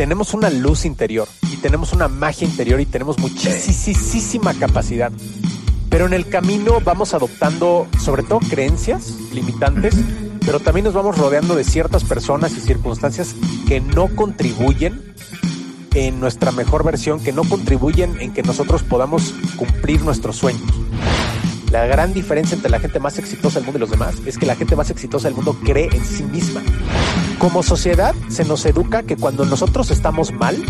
tenemos una luz interior y tenemos una magia interior y tenemos muchísima capacidad. Pero en el camino vamos adoptando sobre todo creencias limitantes, pero también nos vamos rodeando de ciertas personas y circunstancias que no contribuyen en nuestra mejor versión, que no contribuyen en que nosotros podamos cumplir nuestros sueños. La gran diferencia entre la gente más exitosa del mundo y los demás es que la gente más exitosa del mundo cree en sí misma. Como sociedad se nos educa que cuando nosotros estamos mal,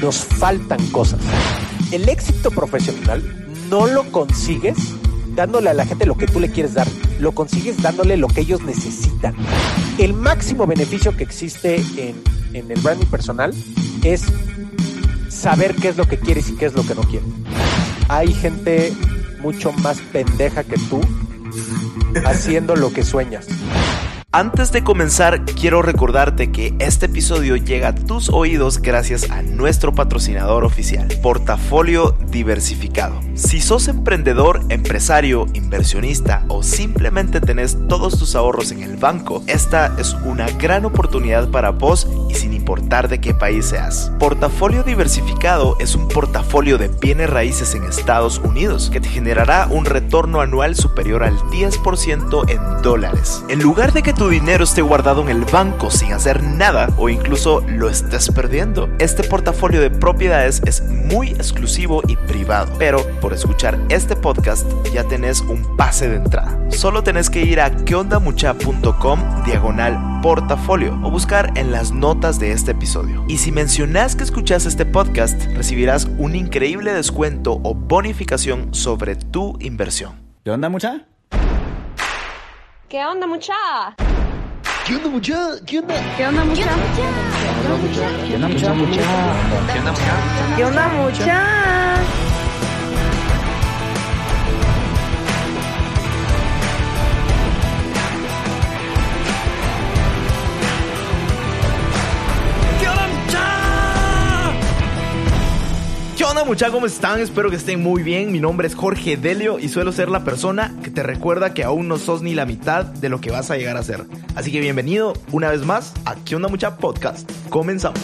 nos faltan cosas. El éxito profesional no lo consigues dándole a la gente lo que tú le quieres dar, lo consigues dándole lo que ellos necesitan. El máximo beneficio que existe en, en el branding personal es saber qué es lo que quieres y qué es lo que no quieres. Hay gente mucho más pendeja que tú haciendo lo que sueñas. Antes de comenzar, quiero recordarte que este episodio llega a tus oídos gracias a nuestro patrocinador oficial, Portafolio Diversificado. Si sos emprendedor, empresario, inversionista o simplemente tenés todos tus ahorros en el banco, esta es una gran oportunidad para vos y sin importar de qué país seas. Portafolio Diversificado es un portafolio de bienes raíces en Estados Unidos que te generará un retorno anual superior al 10% en dólares. En lugar de que tu dinero esté guardado en el banco sin hacer nada o incluso lo estés perdiendo. Este portafolio de propiedades es muy exclusivo y privado, pero por escuchar este podcast ya tenés un pase de entrada. Solo tenés que ir a queondamucha.com diagonal portafolio o buscar en las notas de este episodio. Y si mencionas que escuchas este podcast, recibirás un increíble descuento o bonificación sobre tu inversión. ¿Qué onda, mucha? ¿Qué onda, mucha? ¿Qué onda, mucha? ¿Qué onda? ¿Qué onda, mucha? ¿Qué onda, mucha? ¿Qué onda, mucha? ¿Qué onda muchachos? ¿Cómo están? Espero que estén muy bien. Mi nombre es Jorge Delio y suelo ser la persona que te recuerda que aún no sos ni la mitad de lo que vas a llegar a ser. Así que bienvenido una vez más a ¿Qué onda mucha podcast? Comenzamos.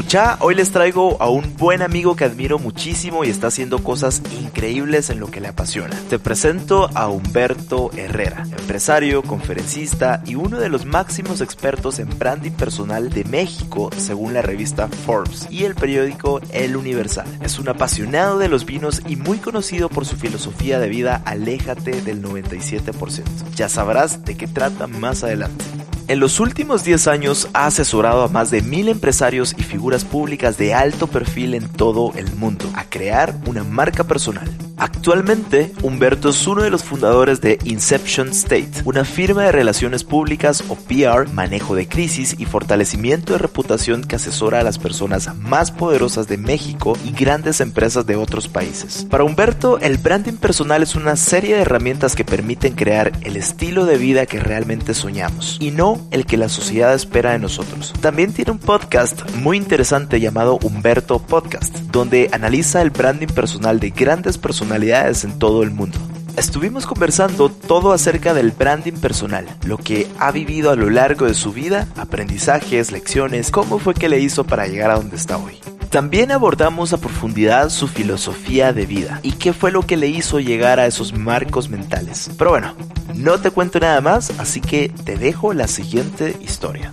Mucha, hoy les traigo a un buen amigo que admiro muchísimo y está haciendo cosas increíbles en lo que le apasiona. Te presento a Humberto Herrera, empresario, conferencista y uno de los máximos expertos en branding personal de México según la revista Forbes y el periódico El Universal. Es un apasionado de los vinos y muy conocido por su filosofía de vida Aléjate del 97%. Ya sabrás de qué trata más adelante. En los últimos 10 años ha asesorado a más de mil empresarios y figuras públicas de alto perfil en todo el mundo a crear una marca personal. Actualmente, Humberto es uno de los fundadores de Inception State, una firma de relaciones públicas o PR, manejo de crisis y fortalecimiento de reputación que asesora a las personas más poderosas de México y grandes empresas de otros países. Para Humberto, el branding personal es una serie de herramientas que permiten crear el estilo de vida que realmente soñamos y no el que la sociedad espera de nosotros. También tiene un podcast muy interesante llamado Humberto Podcast, donde analiza el branding personal de grandes personalidades en todo el mundo. Estuvimos conversando todo acerca del branding personal, lo que ha vivido a lo largo de su vida, aprendizajes, lecciones, cómo fue que le hizo para llegar a donde está hoy. También abordamos a profundidad su filosofía de vida y qué fue lo que le hizo llegar a esos marcos mentales. Pero bueno, no te cuento nada más, así que te dejo la siguiente historia.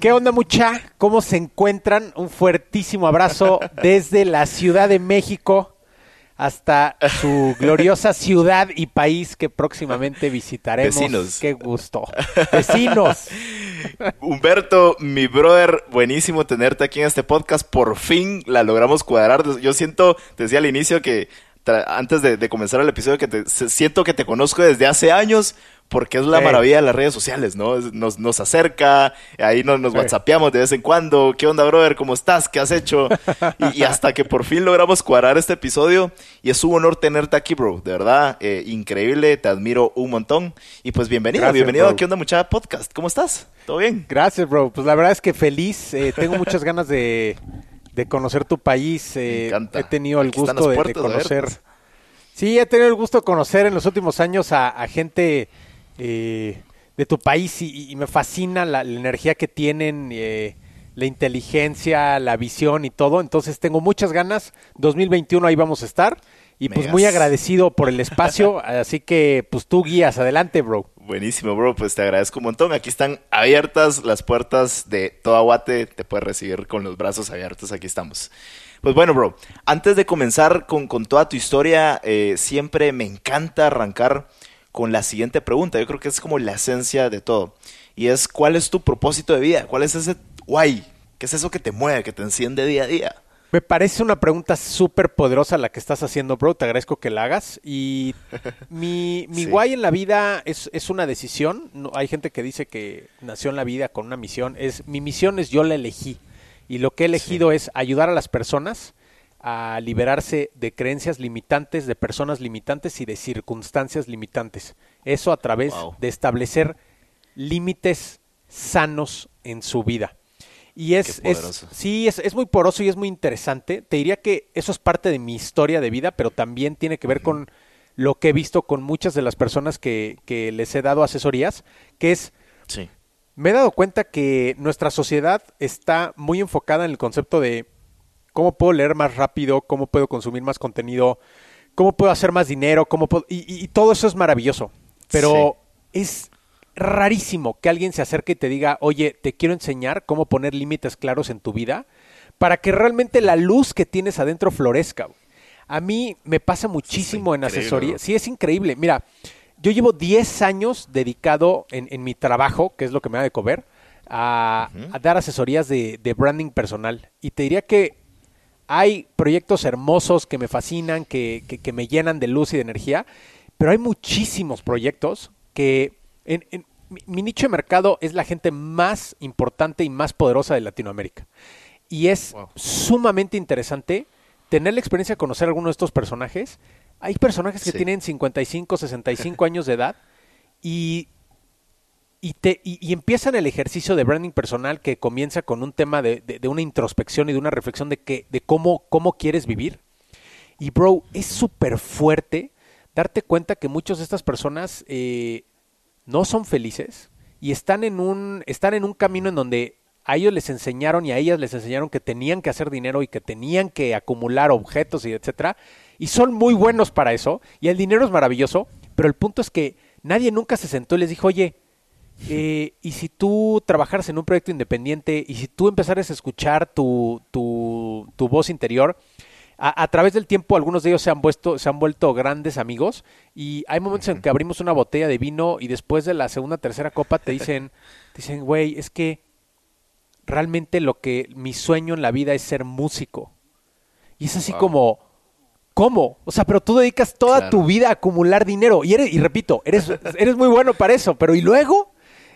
¿Qué onda mucha? ¿Cómo se encuentran? Un fuertísimo abrazo desde la Ciudad de México hasta su gloriosa ciudad y país que próximamente visitaremos. Vecinos. Qué gusto. Vecinos. Humberto, mi brother, buenísimo tenerte aquí en este podcast. Por fin la logramos cuadrar. Yo siento, te decía al inicio que antes de, de comenzar el episodio que te, siento que te conozco desde hace años porque es la maravilla de las redes sociales, ¿no? Nos, nos acerca, ahí nos, nos whatsappeamos de vez en cuando. ¿Qué onda, brother? ¿Cómo estás? ¿Qué has hecho? Y, y hasta que por fin logramos cuadrar este episodio. Y es un honor tenerte aquí, bro. De verdad, eh, increíble. Te admiro un montón. Y pues bienvenido, Gracias, bienvenido bro. a ¿Qué onda, muchacha podcast? ¿Cómo estás? ¿Todo bien? Gracias, bro. Pues la verdad es que feliz. eh, tengo muchas ganas de, de conocer tu país. eh, Me he tenido el Aquí gusto de, conocer. Sí, he tenido el gusto de conocer en los últimos años a, a gente eh, de tu país y, y me fascina la, la energía que tienen, eh, la inteligencia, la visión y todo. Entonces tengo muchas ganas. 2021 ahí vamos a estar. Y pues muy agradecido por el espacio. así que pues tú guías. Adelante, bro. Buenísimo, bro. Pues te agradezco un montón. Aquí están abiertas las puertas de toda Guate. Te puedes recibir con los brazos abiertos. Aquí estamos. Pues bueno, bro. Antes de comenzar con, con toda tu historia, eh, siempre me encanta arrancar con la siguiente pregunta. Yo creo que es como la esencia de todo. Y es, ¿cuál es tu propósito de vida? ¿Cuál es ese guay? ¿Qué es eso que te mueve, que te enciende día a día? Me parece una pregunta súper poderosa la que estás haciendo, bro. Te agradezco que la hagas. Y mi, mi Sí. guay en la vida es, es una decisión. No, hay gente que dice que nació en la vida con una misión. Es Mi misión es yo la elegí. Y lo que he elegido es ayudar a las personas a liberarse de creencias limitantes, de personas limitantes y de circunstancias limitantes. Eso a través Wow. de establecer límites sanos en su vida. Y es, es sí, es, es muy poroso y es muy interesante. Te diría que eso es parte de mi historia de vida, pero también tiene que ver con lo que he visto con muchas de las personas que, que les he dado asesorías, que es Sí. me he dado cuenta que nuestra sociedad está muy enfocada en el concepto de cómo puedo leer más rápido, cómo puedo consumir más contenido, cómo puedo hacer más dinero, cómo puedo... Y, y- y todo eso es maravilloso. Pero es rarísimo que alguien se acerque y te diga, oye, te quiero enseñar cómo poner límites claros en tu vida para que realmente la luz que tienes adentro florezca. A mí me pasa muchísimo en asesoría. Sí, es increíble. Mira, yo llevo 10 años dedicado en, en mi trabajo, que es lo que me da de comer, a, a dar asesorías de, de branding personal. Y te diría que hay proyectos hermosos que me fascinan, que, que- que me llenan de luz y de energía, pero hay muchísimos proyectos que en, en- mi, mi nicho de mercado es la gente más importante y más poderosa de Latinoamérica. Y es Wow. sumamente interesante tener la experiencia de conocer a algunos de estos personajes. Hay personajes que Sí. tienen 55, 65 años de edad y y, te, y, empiezan el ejercicio de branding personal que comienza con un tema de, de- de una introspección y de una reflexión de, que, de cómo, cómo quieres vivir. Y bro, es súper fuerte darte cuenta que muchas de estas personas eh, no son felices y están en, un, están en un camino en donde a ellos les enseñaron y a ellas les enseñaron que tenían que hacer dinero y que tenían que acumular objetos y etcétera. Y son muy buenos para eso. Y el dinero es maravilloso. Pero el punto es que nadie nunca se sentó y les dijo, oye, eh, y si tú trabajaras en un proyecto independiente y si tú empezaras a escuchar tu, tu, tu voz interior, a, a través del tiempo algunos de ellos se han, vuelto, se han vuelto grandes amigos y hay momentos en que abrimos una botella de vino y después de la segunda tercera copa te dicen, te dicen, güey, es que realmente lo que mi sueño en la vida es ser músico. Y es así Wow. como, ¿cómo? O sea, pero tú dedicas toda Claro. tu vida a acumular dinero y eres, y repito, eres, eres muy bueno para eso, pero ¿y luego?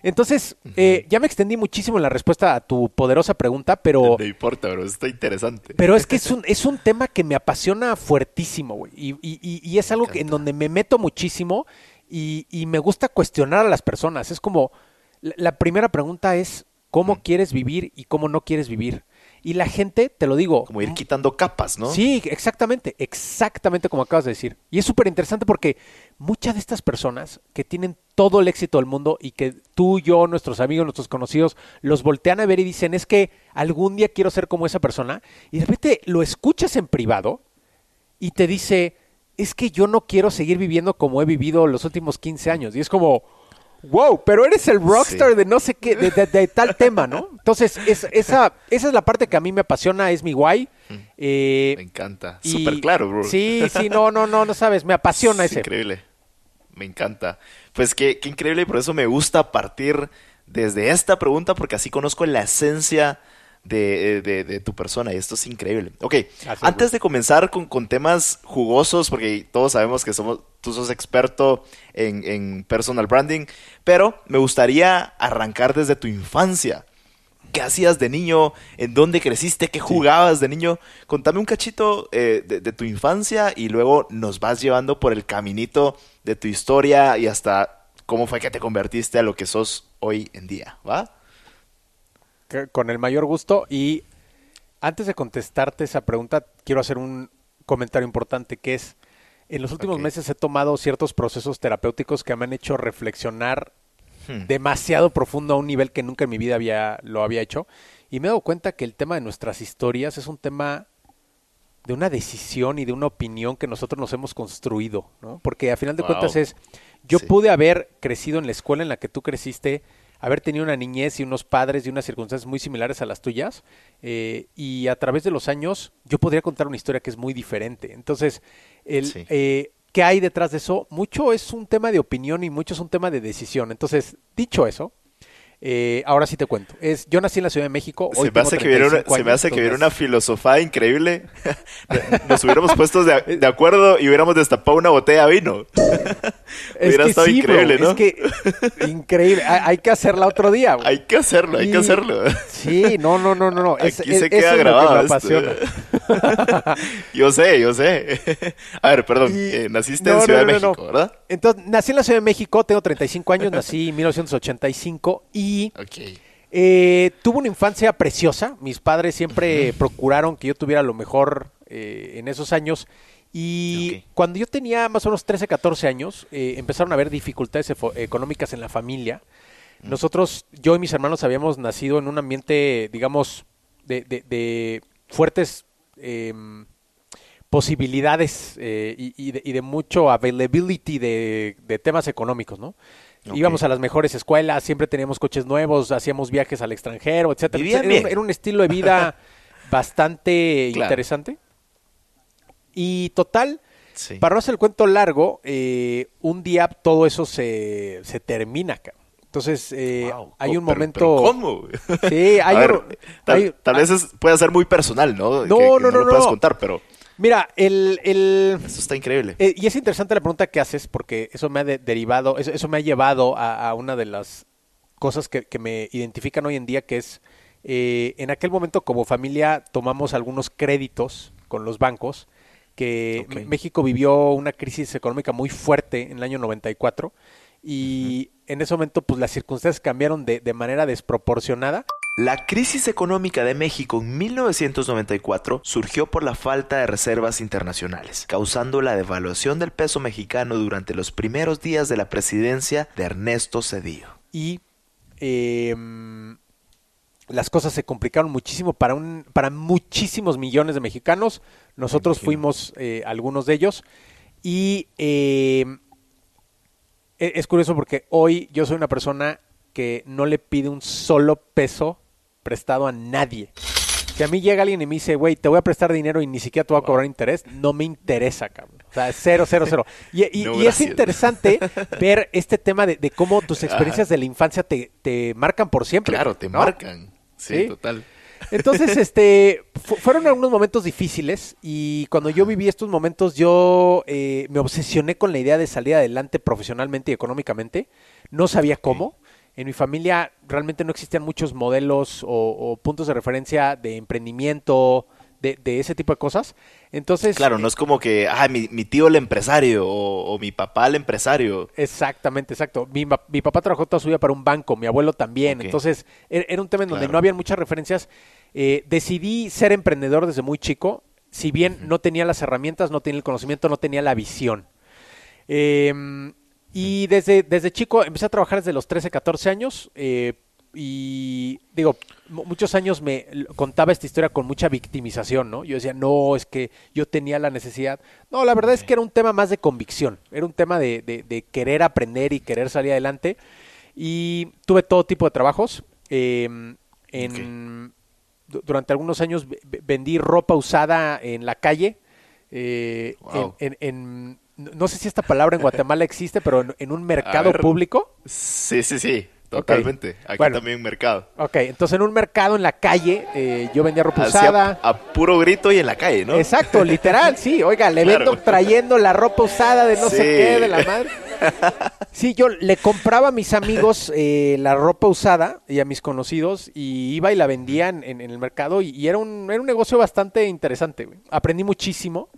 Entonces, eh, ya me extendí muchísimo en la respuesta a tu poderosa pregunta, pero, No importa, bro. Está interesante. pero es que es un, es un tema que me apasiona fuertísimo, güey. Y, y- y- es algo que, en donde me meto muchísimo y, y me gusta cuestionar a las personas. Es como, la, la primera pregunta es, ¿cómo quieres vivir y cómo no quieres vivir? Y la gente, te lo digo, Como ir quitando capas, ¿no? Sí, exactamente, exactamente como acabas de decir. Y es súper interesante porque muchas de estas personas que tienen todo el éxito del mundo y que tú, yo, nuestros amigos, nuestros conocidos, los voltean a ver y dicen, es que algún día quiero ser como esa persona, y de repente lo escuchas en privado y te dice, es que yo no quiero seguir viviendo como he vivido los últimos 15 años. Y es como, wow, pero eres el rockstar Sí. de no sé qué, de, de- de tal tema, ¿no? Entonces, es- esa, esa es la parte que a mí me apasiona, es mi guay. Eh, Me encanta. Súper claro, bro. Sí, sí, no, no, no, no sabes, me apasiona Es ese. Increíble. Me encanta. Pues qué, qué increíble y por eso me gusta partir desde esta pregunta porque así conozco la esencia de, de- de tu persona y esto es increíble. Ok, Gracias, antes de comenzar con, con temas jugosos, porque todos sabemos que somos, tú sos experto en, en personal branding, pero me gustaría arrancar desde tu infancia. ¿Qué hacías de niño? ¿En dónde creciste? ¿Qué jugabas de niño? Contame un cachito eh, de, de tu infancia y luego nos vas llevando por el caminito de tu historia y hasta cómo fue que te convertiste a lo que sos hoy en día, ¿va? Con el mayor gusto. Y antes de contestarte esa pregunta, quiero hacer un comentario importante que es, en los últimos meses he tomado ciertos procesos terapéuticos que me han hecho reflexionar Hmm. demasiado profundo a un nivel que nunca en mi vida había, lo había hecho. Y me he dado cuenta que el tema de nuestras historias es un tema de una decisión y de una opinión que nosotros nos hemos construido, ¿no? Porque a final de Wow. cuentas es, yo Sí. pude haber crecido en la escuela en la que tú creciste, haber tenido una niñez y unos padres y unas circunstancias muy similares a las tuyas, eh, y a través de los años yo podría contar una historia que es muy diferente. Entonces, el, Sí. eh, ¿qué hay detrás de eso? Mucho es un tema de opinión y mucho es un tema de decisión. Entonces, dicho eso, eh, ahora sí te cuento. Es, yo nací en la Ciudad de México. hoy Se me hace que viene una, 35 se me años, hace que viene entonces- una filosofía increíble. Nos hubiéramos puesto de, de acuerdo y hubiéramos destapado una botella de vino. Es Hubiera estado sí, bro, increíble, ¿no? Es que increíble. Hay, hay que hacerla otro día. Hay que hacerlo, hay Y- que hacerlo. Sí, no, no, no, no, no. Aquí es- se eso queda es lo que grabado me apasiona. yo sé, yo sé. A ver, perdón. Y- eh, naciste no, en Ciudad no, de. México, ¿verdad? Entonces, nací en la Ciudad de México, tengo 35 años, nací en 1985 y Eh, tuve una infancia preciosa. Mis padres siempre procuraron que yo tuviera lo mejor eh, en esos años. Y cuando yo tenía más o menos 13, 14 años, eh, empezaron a haber dificultades económicas en la familia. Nosotros, yo y mis hermanos habíamos nacido en un ambiente, digamos, de, de- de fuertes em, posibilidades y, y de, y de mucho availability de temas económicos, ¿no? Íbamos a las mejores escuelas, siempre teníamos coches nuevos, hacíamos viajes al extranjero, etcétera. Era un, bien. era un estilo de vida bastante Claro. interesante. Y total, Sí. para no hacer el cuento largo, eh, un día todo eso se, se termina, cabrón. Entonces, eh, Wow, hay un pero- momento... pero ¿Cómo? Sí, hay A ver, un- tal, hay- tal vez es- pueda ser muy personal, ¿no? No, Que- que no, no, no, lo no. contar, pero Mira, el, el, eso está increíble. Eh, y es interesante la pregunta que haces porque eso me ha de- derivado, eso, eso me ha llevado a, a una de las cosas que, que me identifican hoy en día, que es eh, en aquel momento como familia tomamos algunos créditos con los bancos, que México vivió una crisis económica muy fuerte en el año 94 y en ese momento pues las circunstancias cambiaron de, de manera desproporcionada. La crisis económica de México en 1994 surgió por la falta de reservas internacionales, causando la devaluación del peso mexicano durante los primeros días de la presidencia de Ernesto Cedillo. y em, las cosas se complicaron muchísimo para un para muchísimos millones de mexicanos. Nosotros fuimos eh, algunos de ellos y em, e- es curioso porque hoy yo soy una persona que no le pide un solo peso prestado a nadie. Si a mí llega alguien y me dice, güey, te voy a prestar dinero y ni siquiera te voy a cobrar interés, no me interesa, cabrón. O sea, cero, cero, cero. Y, y- No, y es interesante ver este tema de, de cómo tus experiencias de la infancia te, te marcan por siempre. Claro, te ¿no? marcan. Sí, Sí. total. Entonces, este, fu- fueron algunos momentos difíciles y cuando yo viví estos momentos yo eh, me obsesioné con la idea de salir adelante profesionalmente y económicamente. No sabía cómo. En mi familia realmente no existían muchos modelos o, o puntos de referencia de emprendimiento, de, de ese tipo de cosas. Entonces, Claro, no es como que, ah, mi, mi tío el empresario o, o mi papá el empresario. Exactamente, exacto. Mi, mi papá trabajó toda su vida para un banco, mi abuelo también. Entonces, er- era un tema en donde Claro. no había muchas referencias. Eh, decidí ser emprendedor desde muy chico. Si bien no tenía las herramientas, no tenía el conocimiento, no tenía la visión. Eh, y desde, desde chico empecé a trabajar desde los 13, 14 años. eh, y digo, mu- muchos años me contaba esta historia con mucha victimización, ¿no? Yo decía, no, es que yo tenía la necesidad. No, la verdad es que era un tema más de convicción. Era un tema de, de- de querer aprender y querer salir adelante. Y tuve todo tipo de trabajos. eh, en, du- Durante algunos años ve- ve- vendí ropa usada en la calle. eh, Wow. en, en- en- no sé si esta palabra en Guatemala existe, pero en, en un mercado público. Sí, sí, sí, totalmente. Aquí Bueno. también mercado. Ok, entonces en un mercado en la calle eh, yo vendía ropa Así usada. a, a puro grito y en la calle, ¿no? Exacto, literal, sí. Oiga, le Claro. vendo trayendo la ropa usada de no sé qué, de la madre. Sí, yo le compraba a mis amigos eh, la ropa usada y a mis conocidos y iba y la vendía en, en- en el mercado y, y era, un, era un negocio bastante interesante. güey. Aprendí muchísimo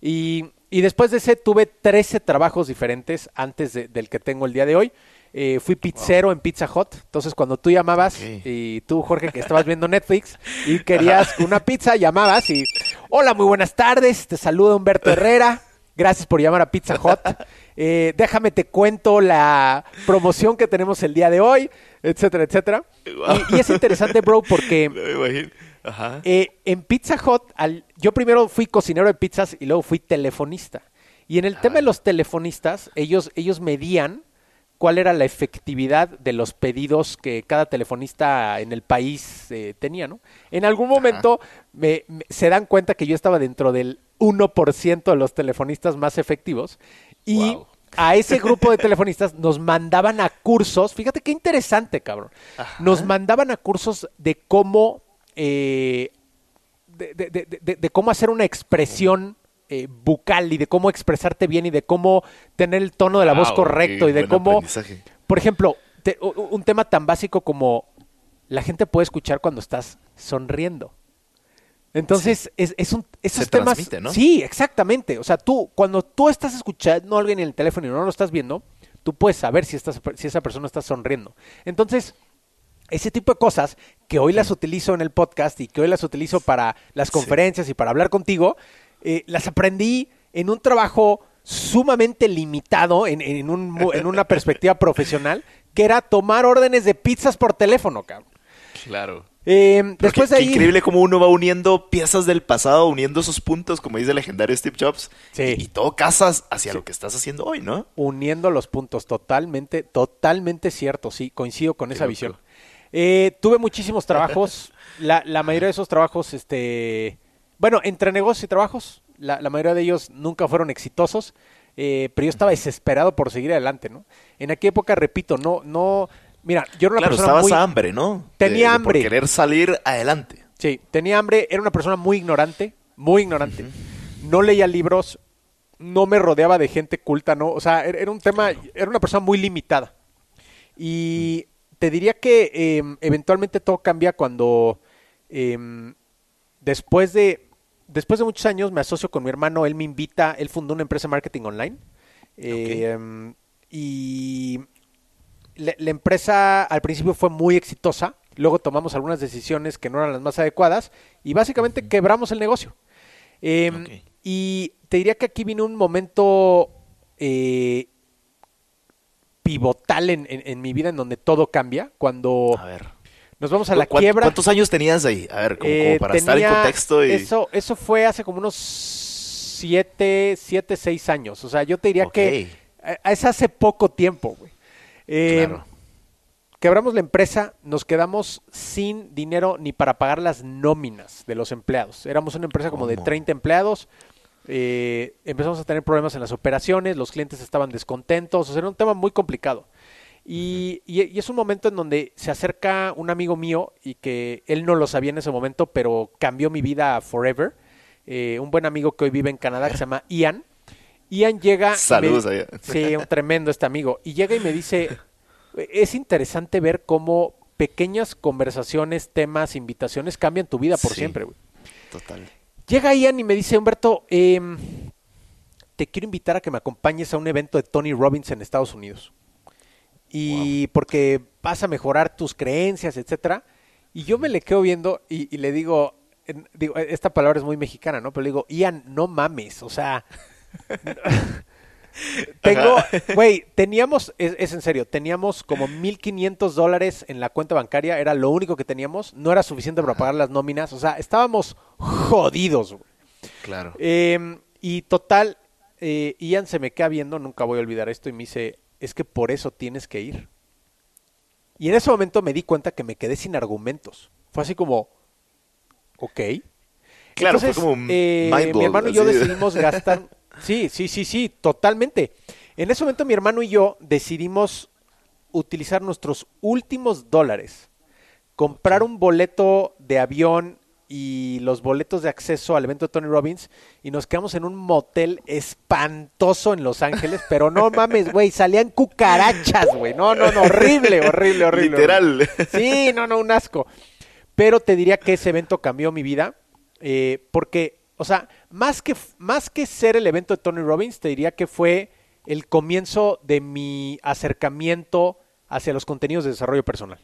y, y después de ese tuve 13 trabajos diferentes antes de- del que tengo el día de hoy. Eh, fui pizzero en Pizza Hut, entonces cuando tú llamabas y tú Jorge que estabas viendo Netflix y querías una pizza, llamabas y hola, muy buenas tardes, te saluda Humberto Herrera. Gracias por llamar a Pizza Hut. Eh, déjame te cuento la promoción que tenemos el día de hoy, etcétera, etcétera. Y, y es interesante, bro, porque. Ajá. eh, en Pizza Hut, al- yo primero fui cocinero de pizzas y luego fui telefonista. Y en el tema de los telefonistas, ellos, ellos medían cuál era la efectividad de los pedidos que cada telefonista en el país eh, tenía, ¿no? En algún momento me- me- se dan cuenta que yo estaba dentro del 1% de los telefonistas más efectivos y Wow. a ese grupo de telefonistas nos mandaban a cursos, fíjate qué interesante, cabrón, nos mandaban a cursos de cómo eh, de, de- de- de- de cómo hacer una expresión eh, bucal y de cómo expresarte bien y de cómo tener el tono de la voz Wow, correcto y de cómo, por ejemplo, te- un tema tan básico como la gente puede escuchar cuando estás sonriendo. Entonces, es, es un, esos Se temas... Sí, exactamente. O sea, tú, cuando tú estás escuchando a alguien en el teléfono y no lo estás viendo, tú puedes saber si, estás, si esa persona está sonriendo. Entonces, ese tipo de cosas que hoy las utilizo en el podcast y que hoy las utilizo para las conferencias y para hablar contigo, eh, las aprendí en un trabajo sumamente limitado, en, en un en una perspectiva profesional, que era tomar órdenes de pizzas por teléfono, cabrón. Claro. Eh, después qué, de qué increíble cómo uno va uniendo piezas del pasado, uniendo esos puntos, como dice el legendario Steve Jobs. Sí. Y, y todo casas hacia lo que estás haciendo hoy, ¿no? uniendo los puntos, totalmente, totalmente cierto, sí, coincido con esa loco. visión. Eh, tuve muchísimos trabajos, la, la mayoría de esos trabajos, este, bueno, entre negocios y trabajos, la, la mayoría de ellos nunca fueron exitosos, eh, pero yo estaba desesperado por seguir adelante, ¿no? En aquella época, repito, no, no, mira, yo era una Claro, persona estabas muy, a hambre, ¿no? Tenía De- de hambre. Por querer salir adelante. Sí, tenía hambre, era una persona muy ignorante, muy ignorante. No leía libros, no me rodeaba de gente culta, ¿no? O sea, era, era un tema, era una persona muy limitada. Y te diría que eh, eventualmente todo cambia cuando em, después de después de muchos años me asocio con mi hermano, él me invita, él fundó una empresa de marketing online. eh, em, y la, la empresa al principio fue muy exitosa, luego tomamos algunas decisiones que no eran las más adecuadas y básicamente quebramos el negocio. Em. Y te diría que aquí viene un momento eh, pivotal en, en- en mi vida en donde todo cambia, cuando A ver. nos vamos a la ¿Cuán- quiebra. ¿Cuántos años tenías ahí? A ver, como, como Eh, para estar en contexto y... Eso, eso fue hace como unos siete, siete, seis años. O sea, yo te diría que eh, es hace poco tiempo, güey. Eh, Claro. Quebramos la empresa, nos quedamos sin dinero ni para pagar las nóminas de los empleados. Éramos una empresa como de ¿Cómo? 30 empleados. Eh, empezamos a tener problemas en las operaciones, los clientes estaban descontentos, o sea, era un tema muy complicado. Y, y- y es un momento en donde se acerca un amigo mío y que él no lo sabía en ese momento, pero cambió mi vida forever. Eh, un buen amigo que hoy vive en Canadá que se llama Ian. Ian llega... me- Saludos a Ian. Sí, un tremendo este amigo. Y llega y me dice, es interesante ver cómo pequeñas conversaciones, temas, invitaciones cambian tu vida por Sí. siempre, güey. Total. Llega Ian y me dice, Humberto, em, te quiero invitar a que me acompañes a un evento de Tony Robbins en Estados Unidos. Y porque vas a mejorar tus creencias, etcétera. Y yo me le quedo viendo y, y le digo, en- digo, esta palabra es muy mexicana, ¿no? Pero le digo, Ian, no mames, o sea, tengo, güey, teníamos, es, es en serio, teníamos como 1.500 dólares en la cuenta bancaria, era lo único que teníamos, no era suficiente para pagar las nóminas, o sea, estábamos jodidos, güey. Claro. Eh, y total, eh, Ian se me queda viendo, nunca voy a olvidar esto, y me dice, es que por eso tienes que ir. Y en ese momento me di cuenta que me quedé sin argumentos. Fue así como, ok. Claro, Entonces, fue como un eh, mi hermano y yo decidimos gastar. Sí, sí, sí, sí, totalmente. En ese momento mi hermano y yo decidimos utilizar nuestros últimos dólares, comprar un boleto de avión y los boletos de acceso al evento de Tony Robbins y nos quedamos en un motel espantoso en Los Ángeles, pero no mames, güey, salían cucarachas, güey. No, no, no, horrible, horrible, horrible. Literal. horrible. Sí, no, no, un asco. Pero te diría que ese evento cambió mi vida eh, porque, o sea, más que, más que ser el evento de Tony Robbins, te diría que fue el comienzo de mi acercamiento hacia los contenidos de desarrollo personal.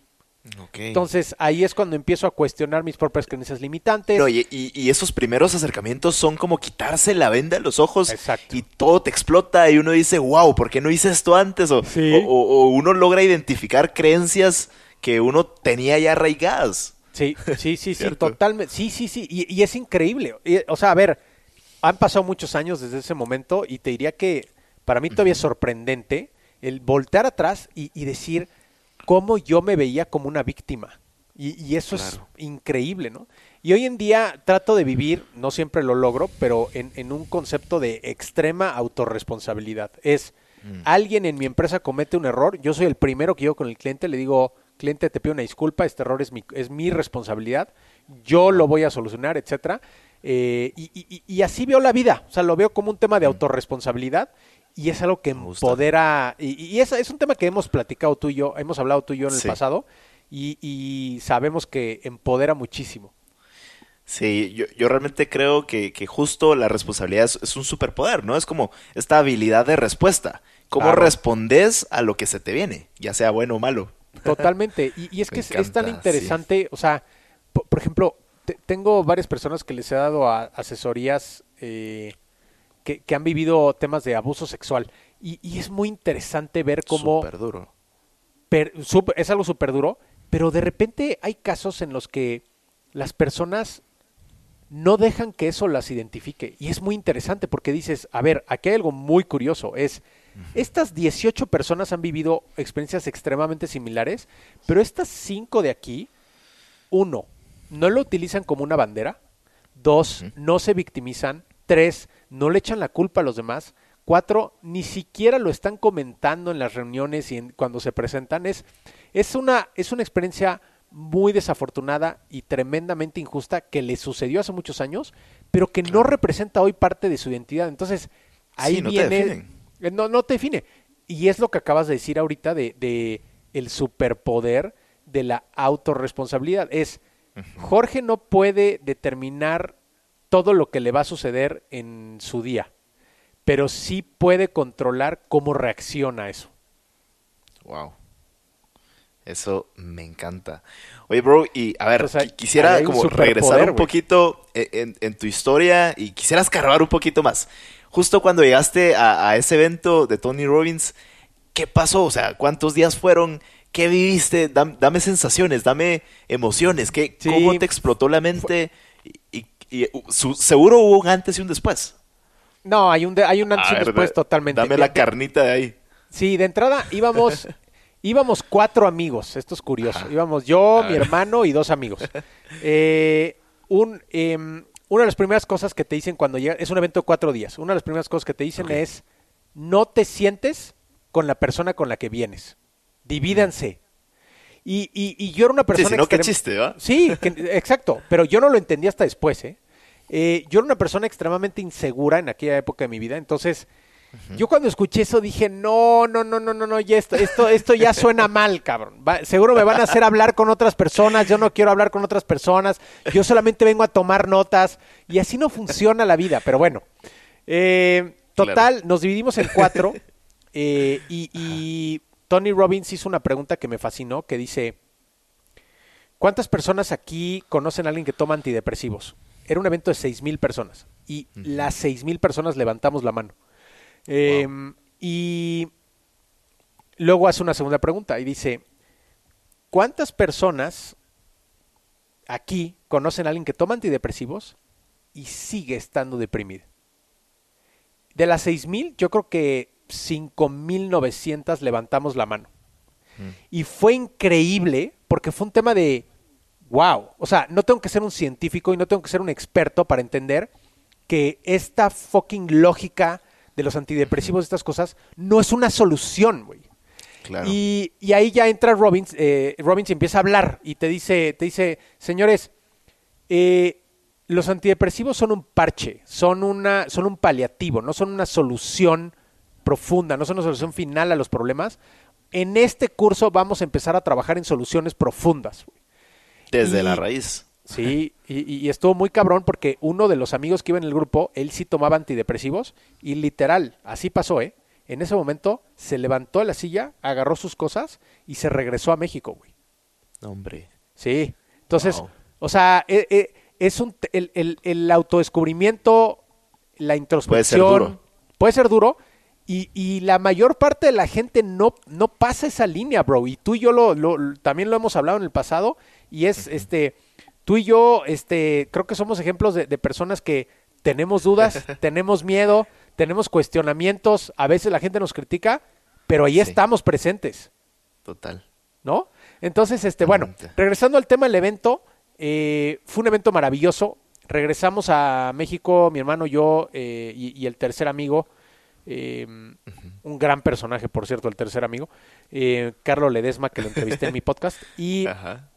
Ok. Entonces ahí es cuando empiezo a cuestionar mis propias creencias limitantes. No, y, y- y esos primeros acercamientos son como quitarse la venda de los ojos Exacto. y todo te explota y uno dice, wow, ¿por qué no hice esto antes? O, Sí. o- o- o uno logra identificar creencias que uno tenía ya arraigadas. Sí, sí, sí, sí, totalmente. Sí, sí, sí. Y, y es increíble. Y, o sea, a ver, han pasado muchos años desde ese momento y te diría que para mí todavía es sorprendente el voltear atrás y, y decir cómo yo me veía como una víctima. Y, eso Claro. es increíble, ¿no? Y hoy en día trato de vivir, no siempre lo logro, pero en, en un concepto de extrema autorresponsabilidad. Es, alguien en mi empresa comete un error, yo soy el primero que yo con el cliente le digo, cliente, te pido una disculpa, este error es mi, es mi responsabilidad, yo lo voy a solucionar, etcétera. Eh, y, y- y- y así veo la vida, o sea, lo veo como un tema de autorresponsabilidad y es algo que empodera, y, y es, es un tema que hemos platicado tú y yo, hemos hablado tú y yo en el Sí. pasado, y, y sabemos que empodera muchísimo. Sí, yo, yo realmente creo que, que justo la responsabilidad es, es un superpoder, ¿no? Es como esta habilidad de respuesta. ¿Cómo Claro. respondes a lo que se te viene? Ya sea bueno o malo. Totalmente. Y, y es que es, es tan interesante, o sea, po- por, ejemplo, te- tengo varias personas que les he dado a- asesorías eh, que, que han vivido temas de abuso sexual. Y, y es muy interesante ver cómo Súper duro. per- es algo súper duro, pero de repente hay casos en los que las personas no dejan que eso las identifique. Y es muy interesante porque dices, a ver, aquí hay algo muy curioso, es, estas 18 personas han vivido experiencias extremadamente similares, pero estas 5 de aquí, uno, no lo utilizan como una bandera, dos, no se victimizan, tres, no le echan la culpa a los demás, cuatro, ni siquiera lo están comentando en las reuniones y en- cuando se presentan. Es, es, una, es una experiencia muy desafortunada y tremendamente injusta que le sucedió hace muchos años, pero que no representa hoy parte de su identidad. Entonces, ahí Sí, no te viene... Eh, No, no te define. Y es lo que acabas de decir ahorita de, de el superpoder de la autorresponsabilidad. Es, Jorge no puede determinar todo lo que le va a suceder en su día, pero sí puede controlar cómo reacciona a eso. Wow. Eso me encanta. Oye, bro, y a ver, quisiera como regresar un poquito en, en- en tu historia y quisiera escarbar un poquito más. Justo cuando llegaste a, a ese evento de Tony Robbins, ¿qué pasó? O sea, ¿cuántos días fueron? ¿Qué viviste? Dam- dame sensaciones, dame emociones. ¿Qué, Sí. ¿Cómo te explotó la mente? Y, y- y, uh, su- seguro hubo un antes y un después. No, hay un, de- hay un antes y un después totalmente. Dame la carnita de ahí. Sí, de entrada íbamos, íbamos cuatro amigos, esto es curioso. Íbamos yo, mi hermano y dos amigos. Eh, un, em, una de las primeras cosas que te dicen cuando llega, es un evento de cuatro días, una de las primeras cosas que te dicen es, no te sientes con la persona con la que vienes, divídanse. Y, y, y yo era una Sí, persona... si no, qué chiste, ¿va? Sí, que- exacto, pero yo no lo entendí hasta después, ¿eh? Eh, yo era una persona extremadamente insegura en aquella época de mi vida, entonces yo cuando escuché eso dije, no, no, no, no, no, no, ya esto, esto, esto ya suena mal, cabrón. Va- seguro me van a hacer hablar con otras personas, yo no quiero hablar con otras personas, yo solamente vengo a tomar notas y así no funciona la vida, pero bueno. Eh, total, nos dividimos en cuatro eh, y, y Tony Robbins hizo una pregunta que me fascinó, que dice, ¿cuántas personas aquí conocen a alguien que toma antidepresivos? Era un evento de seis mil personas y las seis mil personas levantamos la mano. Eh, Y luego hace una segunda pregunta y dice, ¿cuántas personas aquí conocen a alguien que toma antidepresivos y sigue estando deprimido? De las 6.000, yo creo que 5.900 levantamos la mano. Y fue increíble porque fue un tema de, wow, o sea, no tengo que ser un científico y no tengo que ser un experto para entender que esta fucking lógica de los antidepresivos, estas cosas, no es una solución, güey. Claro. Y, y ahí ya entra Robbins, eh, Robbins empieza a hablar y te dice, te dice, señores, eh, los antidepresivos son un parche, son una, son un paliativo, no son una solución profunda, no son una solución final a los problemas. En este curso vamos a empezar a trabajar en soluciones profundas. güey. Desde y- la raíz. Sí, y, y estuvo muy cabrón porque uno de los amigos que iba en el grupo, él sí tomaba antidepresivos y literal, así pasó, ¿eh? En ese momento se levantó de la silla, agarró sus cosas y se regresó a México, güey. Hombre. Sí. Entonces, Wow. o sea, e- e- es un el, el- el autodescubrimiento, la introspección. duro. Puede ser duro. Y, y la mayor parte de la gente no, no pasa esa línea, bro. Y tú y yo lo, lo- también lo hemos hablado en el pasado. Y es este. Tú y yo, este, creo que somos ejemplos de, de personas que tenemos dudas, tenemos miedo, tenemos cuestionamientos. A veces la gente nos critica, pero ahí Sí. estamos presentes. Total. ¿no? Entonces, este, bueno, regresando al tema del evento, eh, fue un evento maravilloso. Regresamos a México, mi hermano, yo eh, y, y el tercer amigo, eh, un gran personaje, por cierto, el tercer amigo, eh, Carlos Ledesma, que lo entrevisté en mi podcast. Y, Ajá.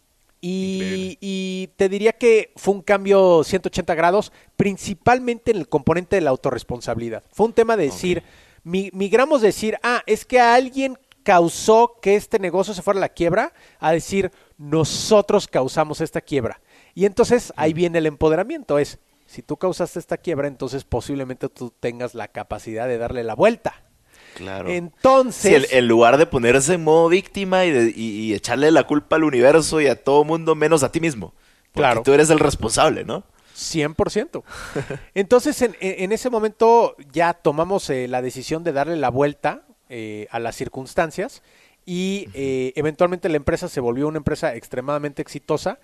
Y, te diría que fue un cambio 180 grados, principalmente en el componente de la autorresponsabilidad. Fue un tema de decir, mi- migramos de decir, ah, es que alguien causó que este negocio se fuera a la quiebra, a decir, nosotros causamos esta quiebra. Y entonces ahí viene el empoderamiento, es, si tú causaste esta quiebra, entonces posiblemente tú tengas la capacidad de darle la vuelta. Claro. Entonces... Sí, el- en lugar de ponerse en modo víctima y, de- y- y echarle la culpa al universo y a todo mundo menos a ti mismo. Porque Claro. tú eres el responsable, ¿no? 100%. Entonces, en, en ese momento ya tomamos eh, la decisión de darle la vuelta eh, a las circunstancias y eh, eventualmente la empresa se volvió una empresa extremadamente exitosa,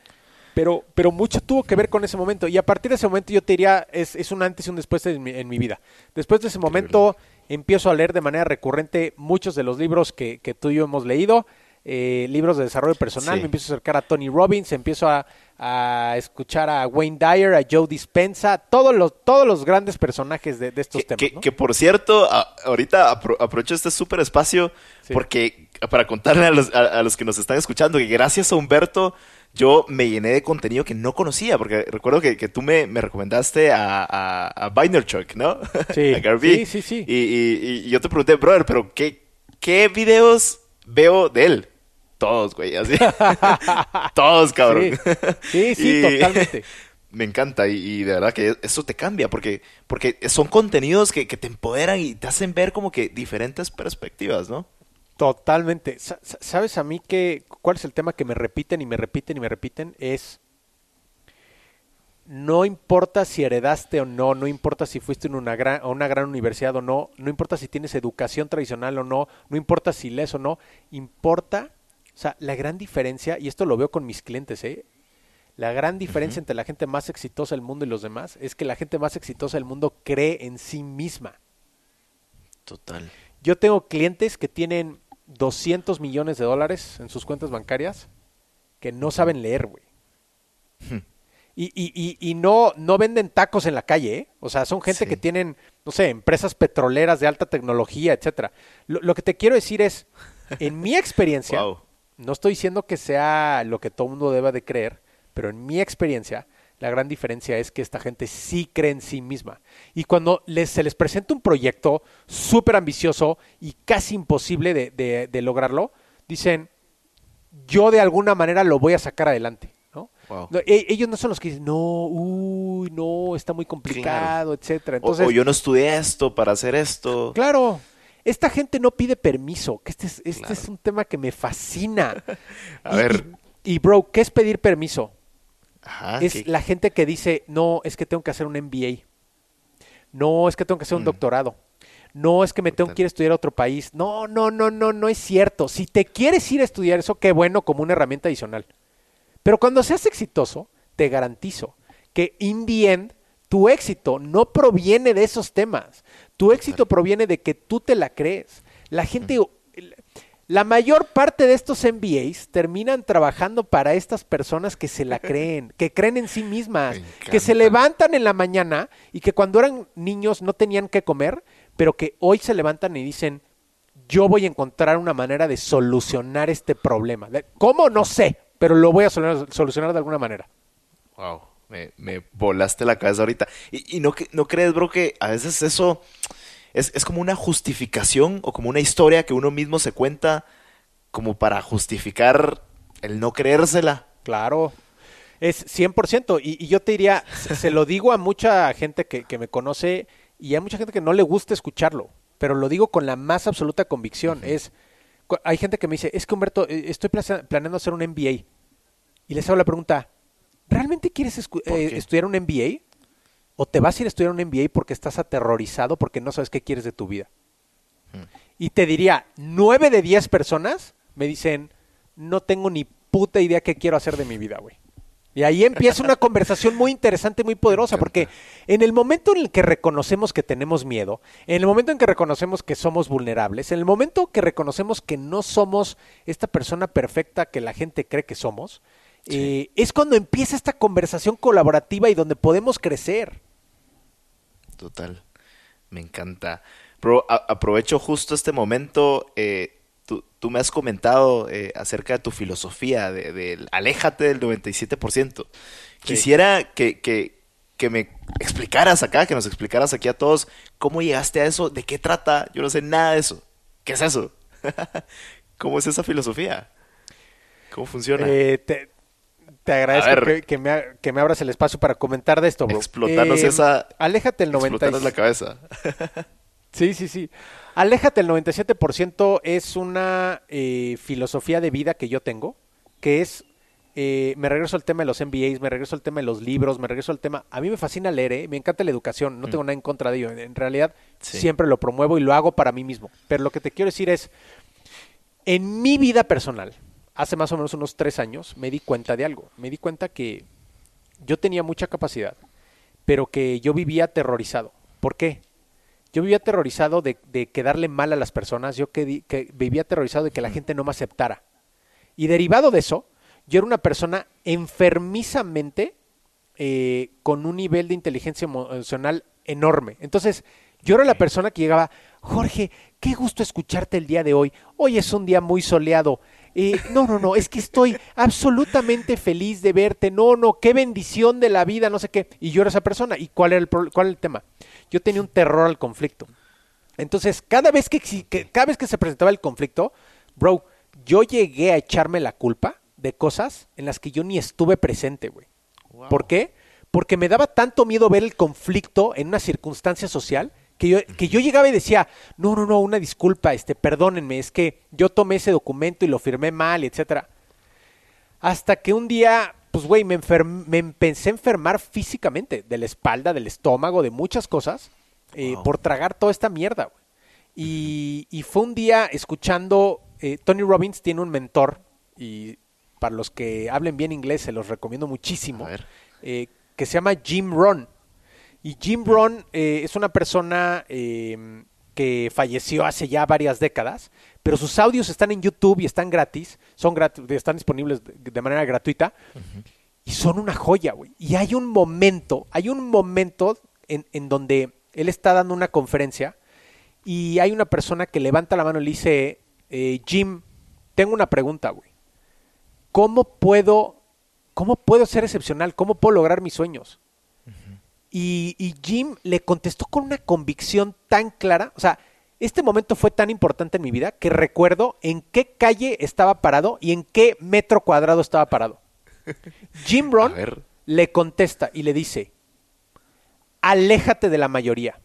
pero, pero mucho tuvo que ver con ese momento. Y a partir de ese momento yo te diría, es, es un antes y un después en mi, en mi vida. Después de ese momento empiezo a leer de manera recurrente muchos de los libros que, que tú y yo hemos leído. eh, libros de desarrollo personal, Sí. me empiezo a acercar a Tony Robbins, empiezo a, a escuchar a Wayne Dyer, a Joe Dispenza, todos los, todos los grandes personajes de, de estos Que, temas. que- ¿no? que, por cierto, a- ahorita apro- aprovecho este súper espacio Sí. porque para contarle a los, a- a los que nos están escuchando que gracias a Humberto yo me llené de contenido que no conocía, porque recuerdo que, que tú me, me recomendaste a, a, a ¿no? Sí, a Garvey. sí, sí, sí. Y, y- y yo te pregunté, brother, pero ¿qué, ¿qué videos veo de él? Todos, güey, así. Todos, cabrón. Sí, sí, sí, Y- totalmente. Me encanta y, y de verdad que eso te cambia porque, porque son contenidos que, que te empoderan y te hacen ver como que diferentes perspectivas, ¿no? Totalmente. Sa- sa- ¿Sabes a mí que cuál es el tema que me repiten y me repiten y me repiten? Es no importa si heredaste o no, no importa si fuiste en una gran, a una gran universidad o no, no importa si tienes educación tradicional o no, no importa si lees o no, importa, o sea, la gran diferencia, y esto lo veo con mis clientes, ¿eh? La gran diferencia entre la gente más exitosa del mundo y los demás es que la gente más exitosa del mundo cree en sí misma. Total. Yo tengo clientes que tienen 200 millones de dólares en sus cuentas bancarias que no saben leer, güey. Y, y, y, y no, no venden tacos en la calle, ¿eh? O sea, son gente Sí. que tienen, no sé, empresas petroleras de alta tecnología, etcétera. Lo, lo que te quiero decir es, en mi experiencia, Wow. no estoy diciendo que sea lo que todo mundo deba de creer, pero en mi experiencia, la gran diferencia es que esta gente sí cree en sí misma. Y cuando les, se les presenta un proyecto súper ambicioso y casi imposible de, de- de lograrlo, dicen, yo de alguna manera lo voy a sacar adelante. ¿no? Wow. No, e- ellos no son los que dicen, no, uy, no, está muy complicado, etcétera. O- yo no estudié esto para hacer esto. Claro, esta gente no pide permiso, que este es, este Claro. es un tema que me fascina. A Y- ver. Y, y, bro, ¿qué es pedir permiso? Ajá, es la gente que dice, no, es que tengo que hacer un MBA. No, es que tengo que hacer un Mm. doctorado. No, es que me tengo que ir a estudiar a otro país. No, no, no, no, no es cierto. Si te quieres ir a estudiar eso, qué bueno como una herramienta adicional. Pero cuando seas exitoso, te garantizo que in the end, tu éxito no proviene de esos temas. Tu éxito proviene de que tú te la crees. La gente, la mayor parte de estos MBAs terminan trabajando para estas personas que se la creen, que creen en sí mismas, que se levantan en la mañana y que cuando eran niños no tenían que comer, pero que hoy se levantan y dicen, yo voy a encontrar una manera de solucionar este problema. ¿Cómo? No sé, pero lo voy a solu- solucionar de alguna manera. Wow, me, me volaste la cabeza ahorita. Y, y no, que- no crees, bro, que a veces eso es, es como una justificación o como una historia que uno mismo se cuenta como para justificar el no creérsela. Claro, es 100%. Y, y yo te diría, se, se lo digo a mucha gente que, que me conoce y hay mucha gente que no le gusta escucharlo, pero lo digo con la más absoluta convicción. Es, hay gente que me dice, es que Humberto, eh, estoy planeando hacer un MBA. y les hago la pregunta, ¿realmente quieres escu- ¿Por eh, estudiar un MBA? ¿O te vas a ir a estudiar un MBA porque estás aterrorizado porque no sabes qué quieres de tu vida? Hmm. Y te diría, nueve de diez personas me dicen, no tengo ni puta idea qué quiero hacer de mi vida, güey. Y ahí empieza una conversación muy interesante, muy poderosa, porque en el momento en el que reconocemos que tenemos miedo, en el momento en que reconocemos que somos vulnerables, en el momento que reconocemos que no somos esta persona perfecta que la gente cree que somos, eh, es cuando empieza esta conversación colaborativa y donde podemos crecer. Total. Me encanta. Bro, a- aprovecho justo este momento. eh, tú, tú me has comentado eh, acerca de tu filosofía, de, del aléjate del 97%. Quisiera que, que, que me explicaras acá, que nos explicaras aquí a todos cómo llegaste a eso, de qué trata. Yo no sé nada de eso. ¿Qué es eso? ¿Cómo es esa filosofía? ¿Cómo funciona? Eh, te, te agradezco que, que me, que me abras el espacio para comentar de esto, bro. Explotanos Eh, esa- Aléjate el 90. Explotaros la cabeza. Sí, sí, sí. Aléjate el 97% es una eh, filosofía de vida que yo tengo, que es, eh, me regreso al tema de los MBAs, me regreso al tema de los libros, me regreso al tema, a mí me fascina leer, ¿eh? me encanta la educación, no tengo nada en contra de ello, en realidad Sí. siempre lo promuevo y lo hago para mí mismo, pero lo que te quiero decir es, en mi vida personal, hace más o menos unos tres años, me di cuenta de algo, me di cuenta que yo tenía mucha capacidad, pero que yo vivía aterrorizado. ¿Por qué? Yo vivía aterrorizado de, de quedarle mal a las personas, yo que, que vivía aterrorizado de que la gente no me aceptara. Y derivado de eso, yo era una persona enfermizamente eh, con un nivel de inteligencia emocional enorme. Entonces, yo era la persona que llegaba, Jorge, qué gusto escucharte el día de hoy. Hoy es un día muy soleado. Eh, no, no, no, es que estoy absolutamente feliz de verte. No, no, qué bendición de la vida, no sé qué. Y yo era esa persona. ¿Y cuál era el, cuál era el tema? Yo tenía un terror al conflicto. Entonces, cada vez que, que- cada vez que se presentaba el conflicto, bro, yo llegué a echarme la culpa de cosas en las que yo ni estuve presente, güey. ¿Por qué? Porque me daba tanto miedo ver el conflicto en una circunstancia social que yo, que yo llegaba y decía, no, no, no, una disculpa, este, perdónenme, es que yo tomé ese documento y lo firmé mal, etcétera. Hasta que un día, pues, güey, me, me empecé a enfermar físicamente, de la espalda, del estómago, de muchas cosas, eh, Wow. por tragar toda esta mierda, güey. Y, y fue un día escuchando, eh, Tony Robbins tiene un mentor, y para los que hablen bien inglés se los recomiendo muchísimo, eh, que se llama Jim Rohn. Y Jim Rohn eh, es una persona eh, que falleció hace ya varias décadas, pero sus audios están en YouTube y están gratis, son gratis, están disponibles de, de manera gratuita y son una joya, güey. Y hay un momento, hay un momento en, en donde él está dando una conferencia y hay una persona que levanta la mano y le dice, eh, Jim, tengo una pregunta, güey. ¿Cómo puedo, cómo puedo ser excepcional? ¿Cómo puedo lograr mis sueños? Y, y Jim le contestó con una convicción tan clara, o sea, este momento fue tan importante en mi vida que recuerdo en qué calle estaba parado y en qué metro cuadrado estaba parado. Jim ver. le contesta y le dice, aléjate de la mayoría.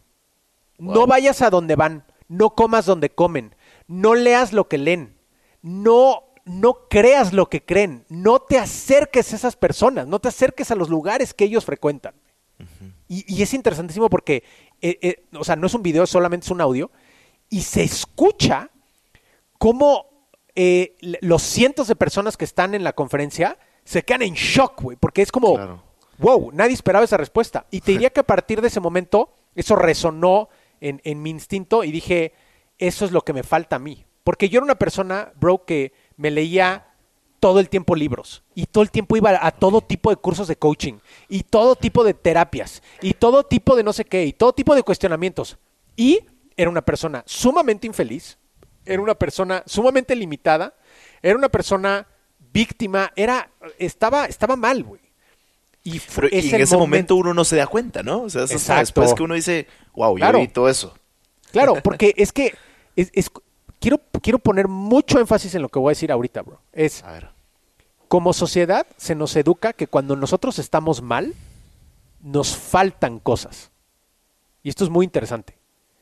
No vayas a donde van, no comas donde comen, no leas lo que leen, no, no creas lo que creen, no te acerques a esas personas, no te acerques a los lugares que ellos frecuentan. Y, y es interesantísimo porque, eh, eh, o sea, no es un video, solamente es un audio, y se escucha cómo eh, los cientos de personas que están en la conferencia se quedan en shock, güey, porque es como, Claro. wow, nadie esperaba esa respuesta. Y te diría que a partir de ese momento, eso resonó en, en mi instinto y dije, eso es lo que me falta a mí. Porque yo era una persona, bro, que me leía todo el tiempo libros y todo el tiempo iba a todo tipo de cursos de coaching y todo tipo de terapias y todo tipo de no sé qué y todo tipo de cuestionamientos. Y era una persona sumamente infeliz, era una persona sumamente limitada, era una persona víctima, era estaba estaba mal, güey. Y, Pero, y en ese momento uno no se da cuenta, ¿no? O sea, es después que uno dice, wow, Claro. yo vi todo eso. Claro, porque es que es- es- quiero, quiero poner mucho énfasis en lo que voy a decir ahorita, bro. Es, A ver. Como sociedad se nos educa que cuando nosotros estamos mal, nos faltan cosas. Y esto es muy interesante.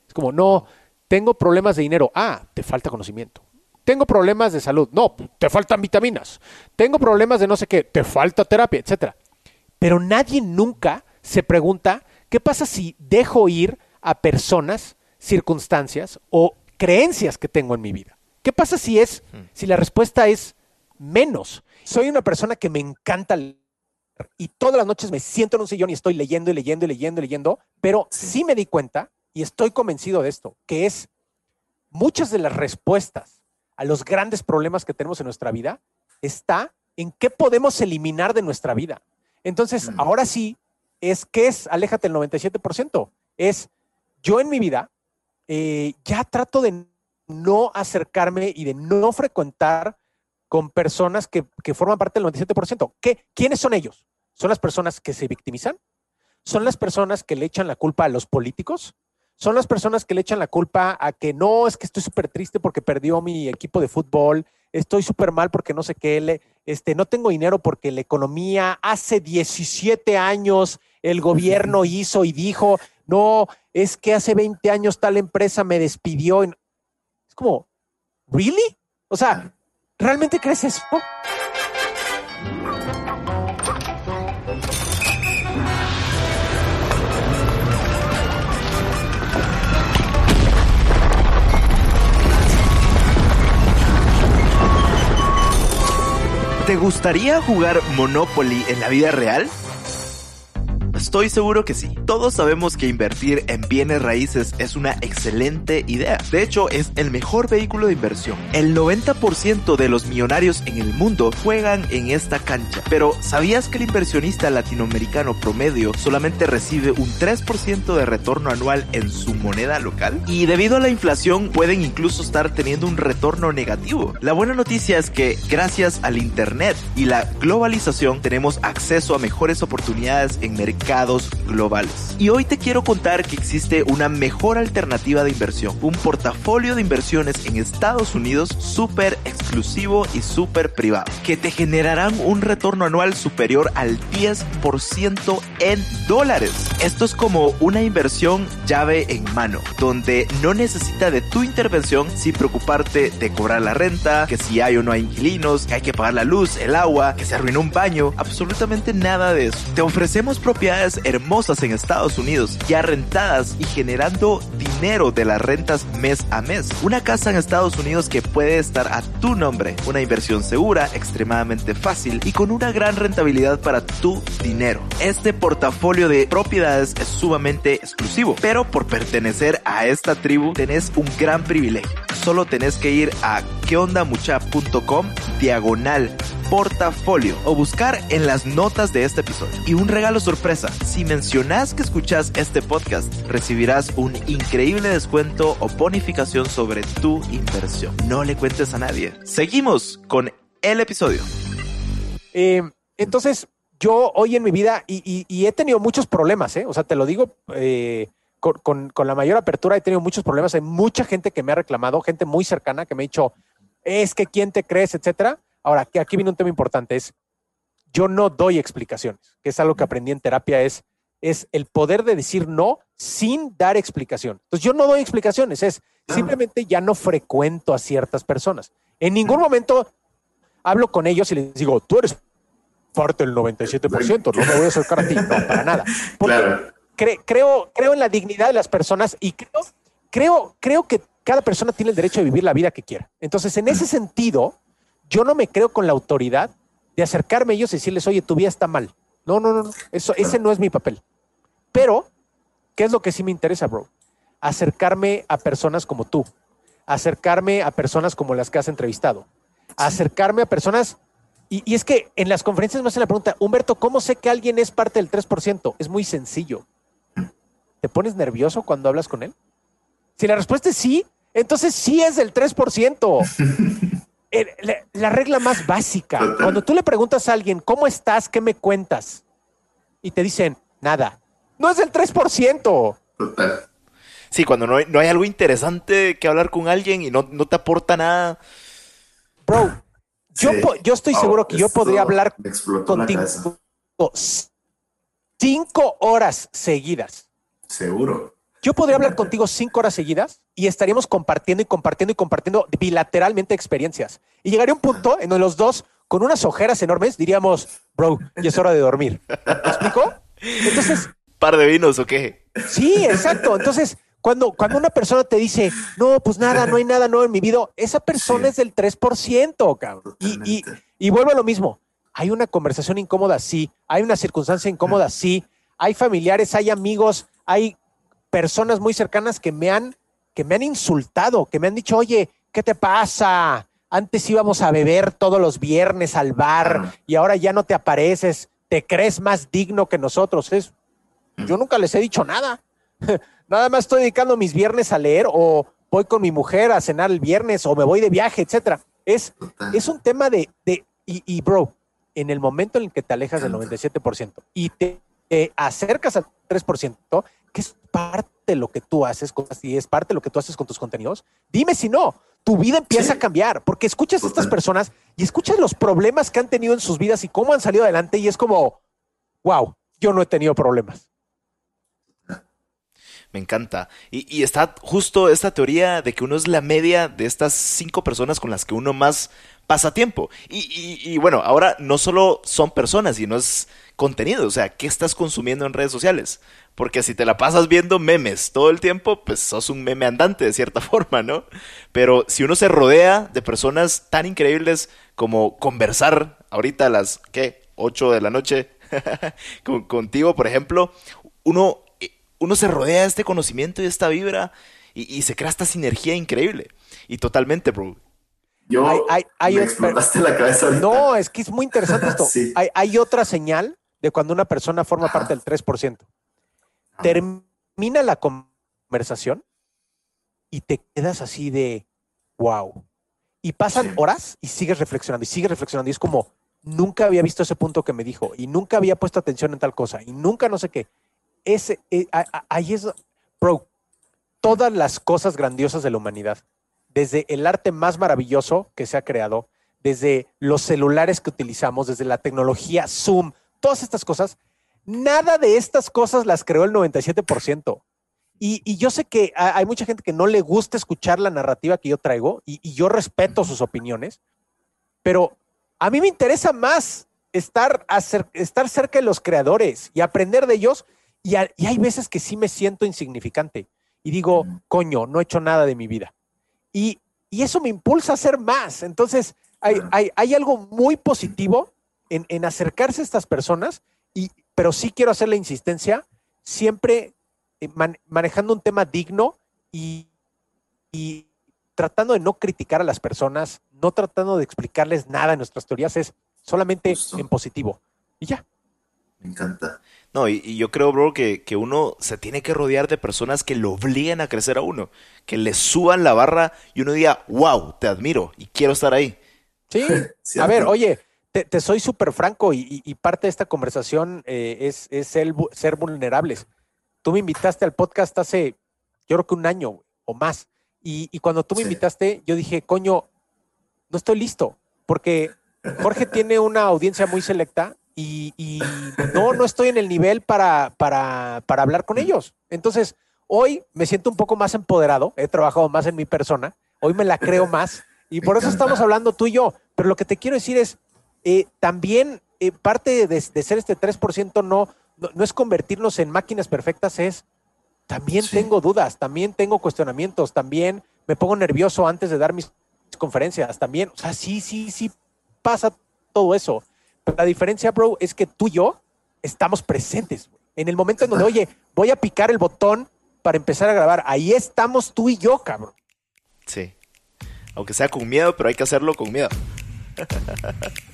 Es como, no, tengo problemas de dinero. Ah, te falta conocimiento. Tengo problemas de salud. No, te faltan vitaminas. Tengo problemas de no sé qué. Te falta terapia, etcétera. Pero nadie nunca se pregunta qué pasa si dejo ir a personas, circunstancias o creencias que tengo en mi vida. ¿Qué pasa si es, si la respuesta es menos? Soy una persona que me encanta leer y todas las noches me siento en un sillón y estoy leyendo y leyendo y leyendo y leyendo, pero sí me di cuenta y estoy convencido de esto, que es muchas de las respuestas a los grandes problemas que tenemos en nuestra vida está en qué podemos eliminar de nuestra vida. Entonces, ahora sí, es que es, aléjate el 97%, es yo en mi vida eh, ya trato de no acercarme y de no frecuentar con personas que, que forman parte del 97%. ¿Qué, ¿Quiénes son ellos? ¿Son las personas que se victimizan? ¿Son las personas que le echan la culpa a los políticos? son las personas que le echan la culpa a que no, es que estoy súper triste porque perdió mi equipo de fútbol, estoy súper mal porque no sé qué, le, este, no tengo dinero porque la economía hace 17 años el gobierno hizo y dijo, no, es que hace 20 años tal empresa me despidió. Es como, ¿really? O sea, ¿realmente crees eso? ¿Te gustaría jugar Monopoly en la vida real? Estoy seguro que sí. Todos sabemos que invertir en bienes raíces es una excelente idea. De hecho, es el mejor vehículo de inversión. El 90% de los millonarios en el mundo juegan en esta cancha. Pero, ¿sabías que el inversionista latinoamericano promedio solamente recibe un 3% de retorno anual en su moneda local? Y debido a la inflación pueden incluso estar teniendo un retorno negativo. La buena noticia es que gracias al Internet y la globalización tenemos acceso a mejores oportunidades en mercados globales. Y hoy te quiero contar que existe una mejor alternativa de inversión, un portafolio de inversiones en Estados Unidos súper exclusivo y súper privado, que te generarán un retorno anual superior al 10% en dólares. Esto es como una inversión llave en mano, donde no necesita de tu intervención sin preocuparte de cobrar la renta, que si hay o no hay inquilinos, que hay que pagar la luz, el agua, que se arruinó un baño, absolutamente nada de eso. Te ofrecemos propiedades hermosas en Estados Unidos, ya rentadas y generando dinero de las rentas mes a mes. Una casa en Estados Unidos que puede estar a tu nombre, una inversión segura, extremadamente fácil y con una gran rentabilidad para tu dinero. Este portafolio de propiedades es sumamente exclusivo, pero por pertenecer a esta tribu tenés un gran privilegio. Solo tenés que ir a queondamucha.com diagonal portafolio o buscar en las notas de este episodio. Y un regalo sorpresa, si mencionas que escuchas este podcast, recibirás un increíble descuento o bonificación sobre tu inversión. No le cuentes a nadie. Seguimos con el episodio. Eh, entonces, yo hoy en mi vida, y, he tenido muchos problemas, ¿eh? o sea, te lo digo eh, con, con, la mayor apertura, he tenido muchos problemas. Hay mucha gente que me ha reclamado, gente muy cercana que me ha dicho, es que quién te crees, etcétera. Ahora, que aquí viene un tema importante, es yo no doy explicaciones, que es algo que aprendí en terapia, es, es el poder de decir no sin dar explicación. Entonces yo no doy explicaciones, es simplemente ya no frecuento a ciertas personas. En ningún momento hablo con ellos y les digo, tú eres parte del 97%, no me voy a acercar a ti, no, para nada. Porque creo, creo en la dignidad de las personas y creo, creo, creo que cada persona tiene el derecho de vivir la vida que quiera. Entonces, en ese sentido, yo no me creo con la autoridad de acercarme a ellos y decirles, oye, tu vida está mal. No, no, no, Eso, ese no es mi papel. Pero, ¿qué es lo que sí me interesa, bro? Acercarme a personas como tú, acercarme a personas como las que has entrevistado, acercarme a personas. Y, y es que en las conferencias me hacen la pregunta, Humberto, ¿cómo sé que alguien es parte del 3%? Es muy sencillo. ¿Te pones nervioso cuando hablas con él? Si la respuesta es sí, entonces sí es del 3%. la, regla más básica. Cuando tú le preguntas a alguien, ¿cómo estás? ¿Qué me cuentas? Y te dicen, nada. No es del 3%. Sí, cuando no hay, algo interesante que hablar con alguien y no, te aporta nada. Bro, yo, yo estoy seguro que yo podría hablar contigo cinco horas seguidas. Seguro. Yo podría hablar contigo cinco horas seguidas y estaríamos compartiendo y compartiendo y compartiendo bilateralmente experiencias. Y llegaría un punto en donde los dos, con unas ojeras enormes, diríamos, bro, ya es hora de dormir. ¿Me explico? Entonces. ¿Par de vinos o qué? Sí, exacto. Entonces, cuando, cuando una persona te dice, no, pues nada, no hay nada nuevo en mi vida, esa persona es del 3%, cabrón. Y, y, y vuelvo a lo mismo. Hay una conversación incómoda, sí. Hay una circunstancia incómoda, sí. Hay familiares, hay amigos, hay personas muy cercanas que me han, que me han insultado, que me han dicho, oye, ¿qué te pasa? Antes íbamos a beber todos los viernes al bar y ahora ya no te apareces, te crees más digno que nosotros. Es, yo nunca les he dicho nada. nada más estoy dedicando mis viernes a leer o voy con mi mujer a cenar el viernes o me voy de viaje, etcétera. Es, es un tema de, de y, y, bro, en el momento en el que te alejas del 97% y te, te acercas al 3%, que es parte de lo que tú haces y es parte de lo que tú haces con tus contenidos, dime si no, tu vida empieza a cambiar, porque escuchas a estas personas y escuchas los problemas que han tenido en sus vidas y cómo han salido adelante y es como, wow, yo no he tenido problemas. Me encanta. Y, y, está justo esta teoría de que uno es la media de estas cinco personas con las que uno más pasa tiempo. Y, y, y, bueno, ahora no solo son personas, sino es contenido. O sea, ¿qué estás consumiendo en redes sociales? Porque si te la pasas viendo memes todo el tiempo, pues sos un meme andante de cierta forma, ¿no? Pero si uno se rodea de personas tan increíbles como conversar ahorita a las, ¿qué? 8 de la noche con, contigo, por ejemplo, uno uno se rodea de este conocimiento y esta vibra y, y, se crea esta sinergia increíble. Y totalmente, bro. Yo hay, hay, hay me explotaste la cabeza ahorita. No, es que es muy interesante esto. sí. hay, hay, otra señal de cuando una persona forma Ajá. parte del 3%. Termina la conversación y te quedas así de wow. Y pasan horas y sigues reflexionando y sigues reflexionando. Y es como, nunca había visto ese punto que me dijo y nunca había puesto atención en tal cosa y nunca no sé qué ese, eh, ahí es, bro, todas las cosas grandiosas de la humanidad, desde el arte más maravilloso que se ha creado, desde los celulares que utilizamos, desde la tecnología Zoom, todas estas cosas, nada de estas cosas las creó el 97%. Y, y yo sé que hay mucha gente que no le gusta escuchar la narrativa que yo traigo y, y yo respeto sus opiniones, pero a mí me interesa más estar, estar cerca de los creadores y aprender de ellos y, a, y, hay veces que sí me siento insignificante y digo, coño, no he hecho nada de mi vida. Y, y eso me impulsa a hacer más. Entonces, hay, hay, hay algo muy positivo en, en, acercarse a estas personas, y, pero sí quiero hacer la insistencia, siempre eh, man, manejando un tema digno y, y tratando de no criticar a las personas, no tratando de explicarles nada en nuestras teorías, es solamente Justo. en positivo. Y ya. Me encanta. No, y, y, yo creo, bro, que, que, uno se tiene que rodear de personas que lo obliguen a crecer a uno, que le suban la barra y uno diga, wow, te admiro y quiero estar ahí. Sí, a ver, oye, te, te soy súper franco y, y, parte de esta conversación eh, es, es el, ser vulnerables. Tú me invitaste al podcast hace, yo creo que un año o más, y, y cuando tú me sí. invitaste, yo dije, coño, no estoy listo, porque Jorge tiene una audiencia muy selecta y, y, no, no estoy en el nivel para, para, para hablar con ellos. Entonces, hoy me siento un poco más empoderado, he trabajado más en mi persona, hoy me la creo más y por eso estamos hablando tú y yo. Pero lo que te quiero decir es, eh, también eh, parte de, de, ser este 3% no, no, no, es convertirnos en máquinas perfectas, es también sí. tengo dudas, también tengo cuestionamientos, también me pongo nervioso antes de dar mis conferencias, también, o sea, sí, sí, sí pasa todo eso. Pero la diferencia, bro, es que tú y yo estamos presentes. En el momento en donde, oye, voy a picar el botón para empezar a grabar, ahí estamos tú y yo, cabrón. Sí. Aunque sea con miedo, pero hay que hacerlo con miedo.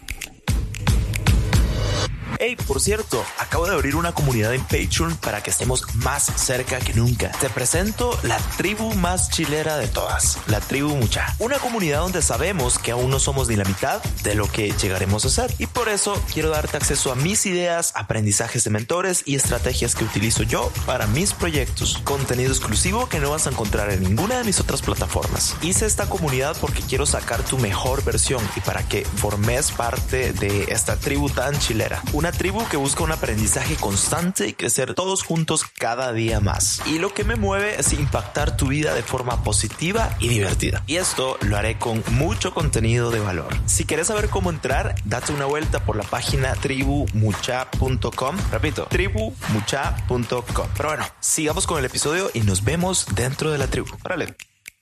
Hey, por cierto, acabo de abrir una comunidad en Patreon para que estemos más cerca que nunca. Te presento la tribu más chilera de todas, la tribu Mucha. Una comunidad donde sabemos que aún no somos ni la mitad de lo que llegaremos a ser. Y por eso quiero darte acceso a mis ideas, aprendizajes de mentores y estrategias que utilizo yo para mis proyectos. Contenido exclusivo que no vas a encontrar en ninguna de mis otras plataformas. Hice esta comunidad porque quiero sacar tu mejor versión y para que formes parte de esta tribu tan chilera. Una tribu que busca un aprendizaje constante y crecer todos juntos cada día más. Y lo que me mueve es impactar tu vida de forma positiva y divertida. Y esto lo haré con mucho contenido de valor. Si quieres saber cómo entrar, date una vuelta por la página tribumucha.com. Repito, tribumucha.com. Pero bueno, sigamos con el episodio y nos vemos dentro de la tribu. Órale.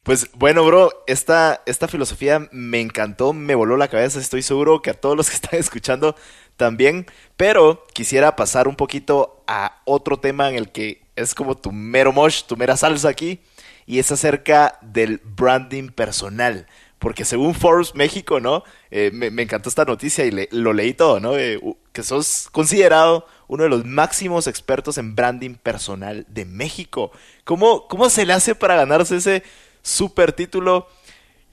Pues bueno, bro, esta, esta filosofía me encantó, me voló la cabeza, estoy seguro que a todos los que están escuchando también, pero quisiera pasar un poquito a otro tema en el que es como tu mero mosh, tu mera salsa aquí, y es acerca del branding personal. Porque según Forbes México, ¿no? Eh, me, encantó esta noticia y lo leí todo, ¿no? Eh, que sos considerado uno de los máximos expertos en branding personal de México. ¿Cómo, cómo se le hace para ganarse ese super título.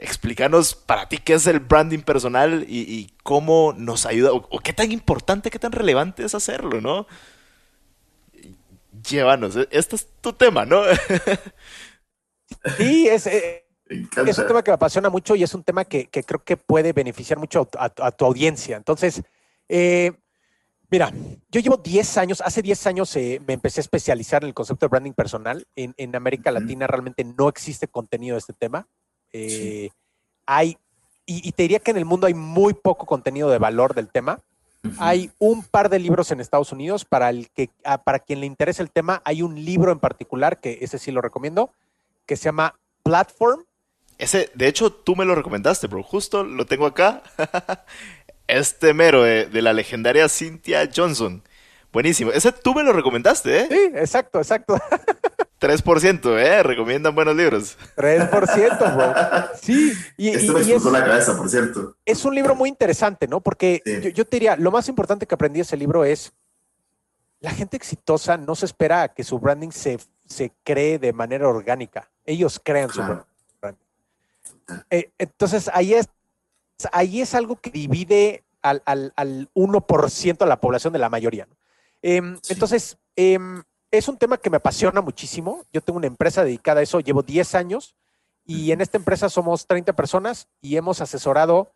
Explícanos para ti qué es el branding personal y, cómo nos ayuda, o, qué tan importante, qué tan relevante es hacerlo, ¿no? Llévanos, e, este es tu tema, ¿no? Sí, es, eh, es un tema que me apasiona mucho y es un tema que, creo que puede beneficiar mucho a, tu audiencia. Entonces, eh, Mira, yo llevo 10 años, hace 10 años eh, me empecé a especializar en el concepto de branding personal. En, América Latina realmente no existe contenido de este tema. Eh, hay, y, te diría que en el mundo hay muy poco contenido de valor del tema. Hay un par de libros en Estados Unidos para el que, para quien le interese el tema, hay un libro en particular que ese sí lo recomiendo, que se llama Platform. Ese, de hecho, tú me lo recomendaste, bro. Justo lo tengo acá. Este mero de, la legendaria Cynthia Johnson. Buenísimo. Ese tú me lo recomendaste, ¿eh? Sí, exacto, exacto. 3%, ¿eh? Recomiendan buenos libros. 3%, bro. Sí. Y, Esto me explotó la cabeza, por cierto. Es un libro muy interesante, ¿no? Porque yo, te diría, lo más importante que aprendí de ese libro es, la gente exitosa no se espera que su branding se, se cree de manera orgánica. Ellos crean su branding. Eh, entonces, ahí es ahí es algo que divide al, al, al 1% de la población de la mayoría. Em, entonces, em, es un tema que me apasiona muchísimo. Yo tengo una empresa dedicada a eso, llevo 10 años y en esta empresa somos 30 personas y hemos asesorado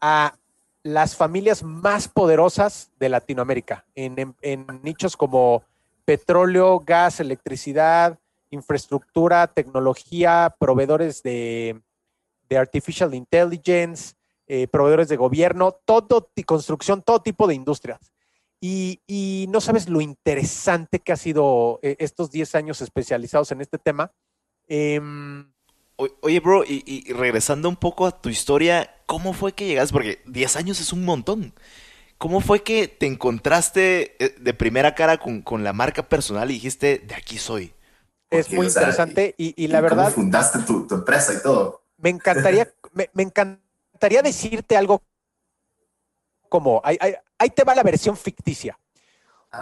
a las familias más poderosas de Latinoamérica en, nichos como petróleo, gas, electricidad, infraestructura, tecnología, proveedores de, de artificial intelligence, eh, proveedores de gobierno, todo, construcción, todo tipo de industrias. Y, no sabes lo interesante que ha sido eh, estos 10 años especializados en este tema. Em, oye, bro, y, regresando un poco a tu historia, ¿cómo fue que llegaste? Porque 10 años es un montón. ¿Cómo fue que te encontraste eh, de primera cara con, la marca personal y dijiste, de aquí soy? Es muy interesante y, la verdad... fundaste tu, empresa y todo. Me encantaría, me, me encantaría decirte algo como, ahí, te va la versión ficticia.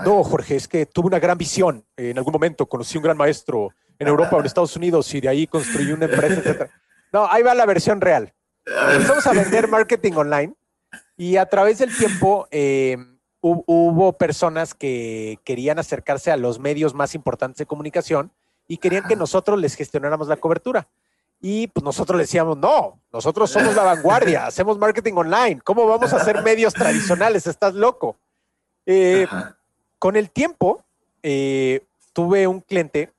No, Jorge, es que tuve una gran visión. En algún momento conocí un gran maestro en Europa o en Estados Unidos y de ahí construí una empresa, etc. No, ahí va la versión real. Empezamos a vender marketing online y a través del tiempo eh, hubo personas que querían acercarse a los medios más importantes de comunicación y querían que nosotros les gestionáramos la cobertura. Y pues nosotros le decíamos, no, nosotros somos la vanguardia, hacemos marketing online, ¿cómo vamos a hacer medios tradicionales? Estás loco. Eh, con el tiempo, eh, tuve un cliente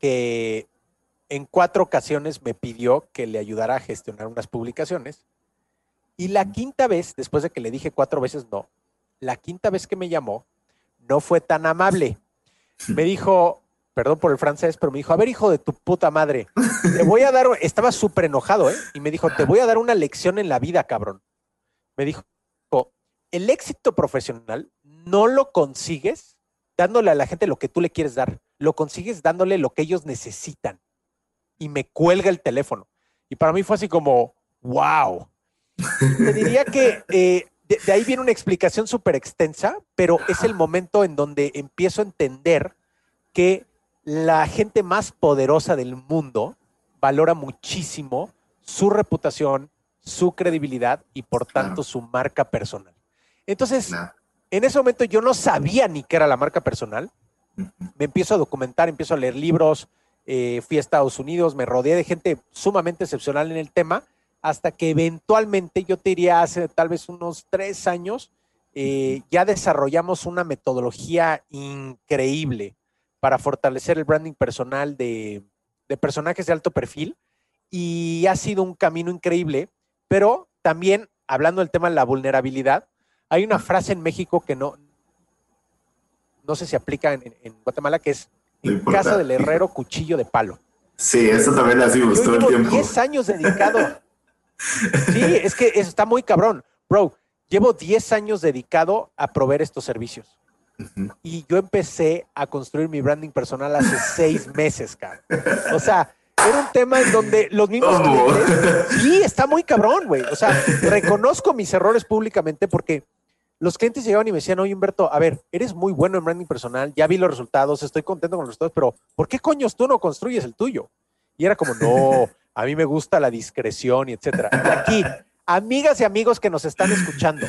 que en cuatro ocasiones me pidió que le ayudara a gestionar unas publicaciones. Y la quinta vez, después de que le dije cuatro veces no, la quinta vez que me llamó, no fue tan amable. Me dijo, perdón por el francés, pero me dijo, a ver, hijo de tu puta madre, te voy a dar, estaba súper enojado, ¿eh? Y me dijo, te voy a dar una lección en la vida, cabrón. Me dijo, el éxito profesional no lo consigues dándole a la gente lo que tú le quieres dar, lo consigues dándole lo que ellos necesitan. Y me cuelga el teléfono. Y para mí fue así como, wow. Te diría que eh, de ahí viene una explicación súper extensa, pero es el momento en donde empiezo a entender que la gente más poderosa del mundo valora muchísimo su reputación, su credibilidad y por tanto su marca personal. Entonces, en ese momento yo no sabía ni qué era la marca personal. Me empiezo a documentar, empiezo a leer libros, eh, fui a Estados Unidos, me rodeé de gente sumamente excepcional en el tema, hasta que eventualmente, yo te diría hace tal vez unos tres años, eh, ya desarrollamos una metodología increíble para fortalecer el branding personal de, de personajes de alto perfil y ha sido un camino increíble, pero también hablando del tema de la vulnerabilidad, hay una frase en México que no, no sé si aplica en, en Guatemala, que es No en importa. casa del herrero cuchillo de palo. Sí, eso también lo hacemos Yo todo el llevo tiempo. 10 años dedicado. Sí, es que eso está muy cabrón. Bro, llevo 10 años dedicado a proveer estos servicios. Y yo empecé a construir mi branding personal hace seis meses, cabrón. O sea, era un tema en donde los mismos ¿Cómo? clientes. Sí, está muy cabrón, güey. O sea, reconozco mis errores públicamente porque los clientes llegaban y me decían, oye, Humberto, a ver, eres muy bueno en branding personal, ya vi los resultados, estoy contento con los resultados, pero ¿por qué coños tú no construyes el tuyo? Y era como, no, a mí me gusta la discreción y etcétera. Y aquí, amigas y amigos que nos están escuchando,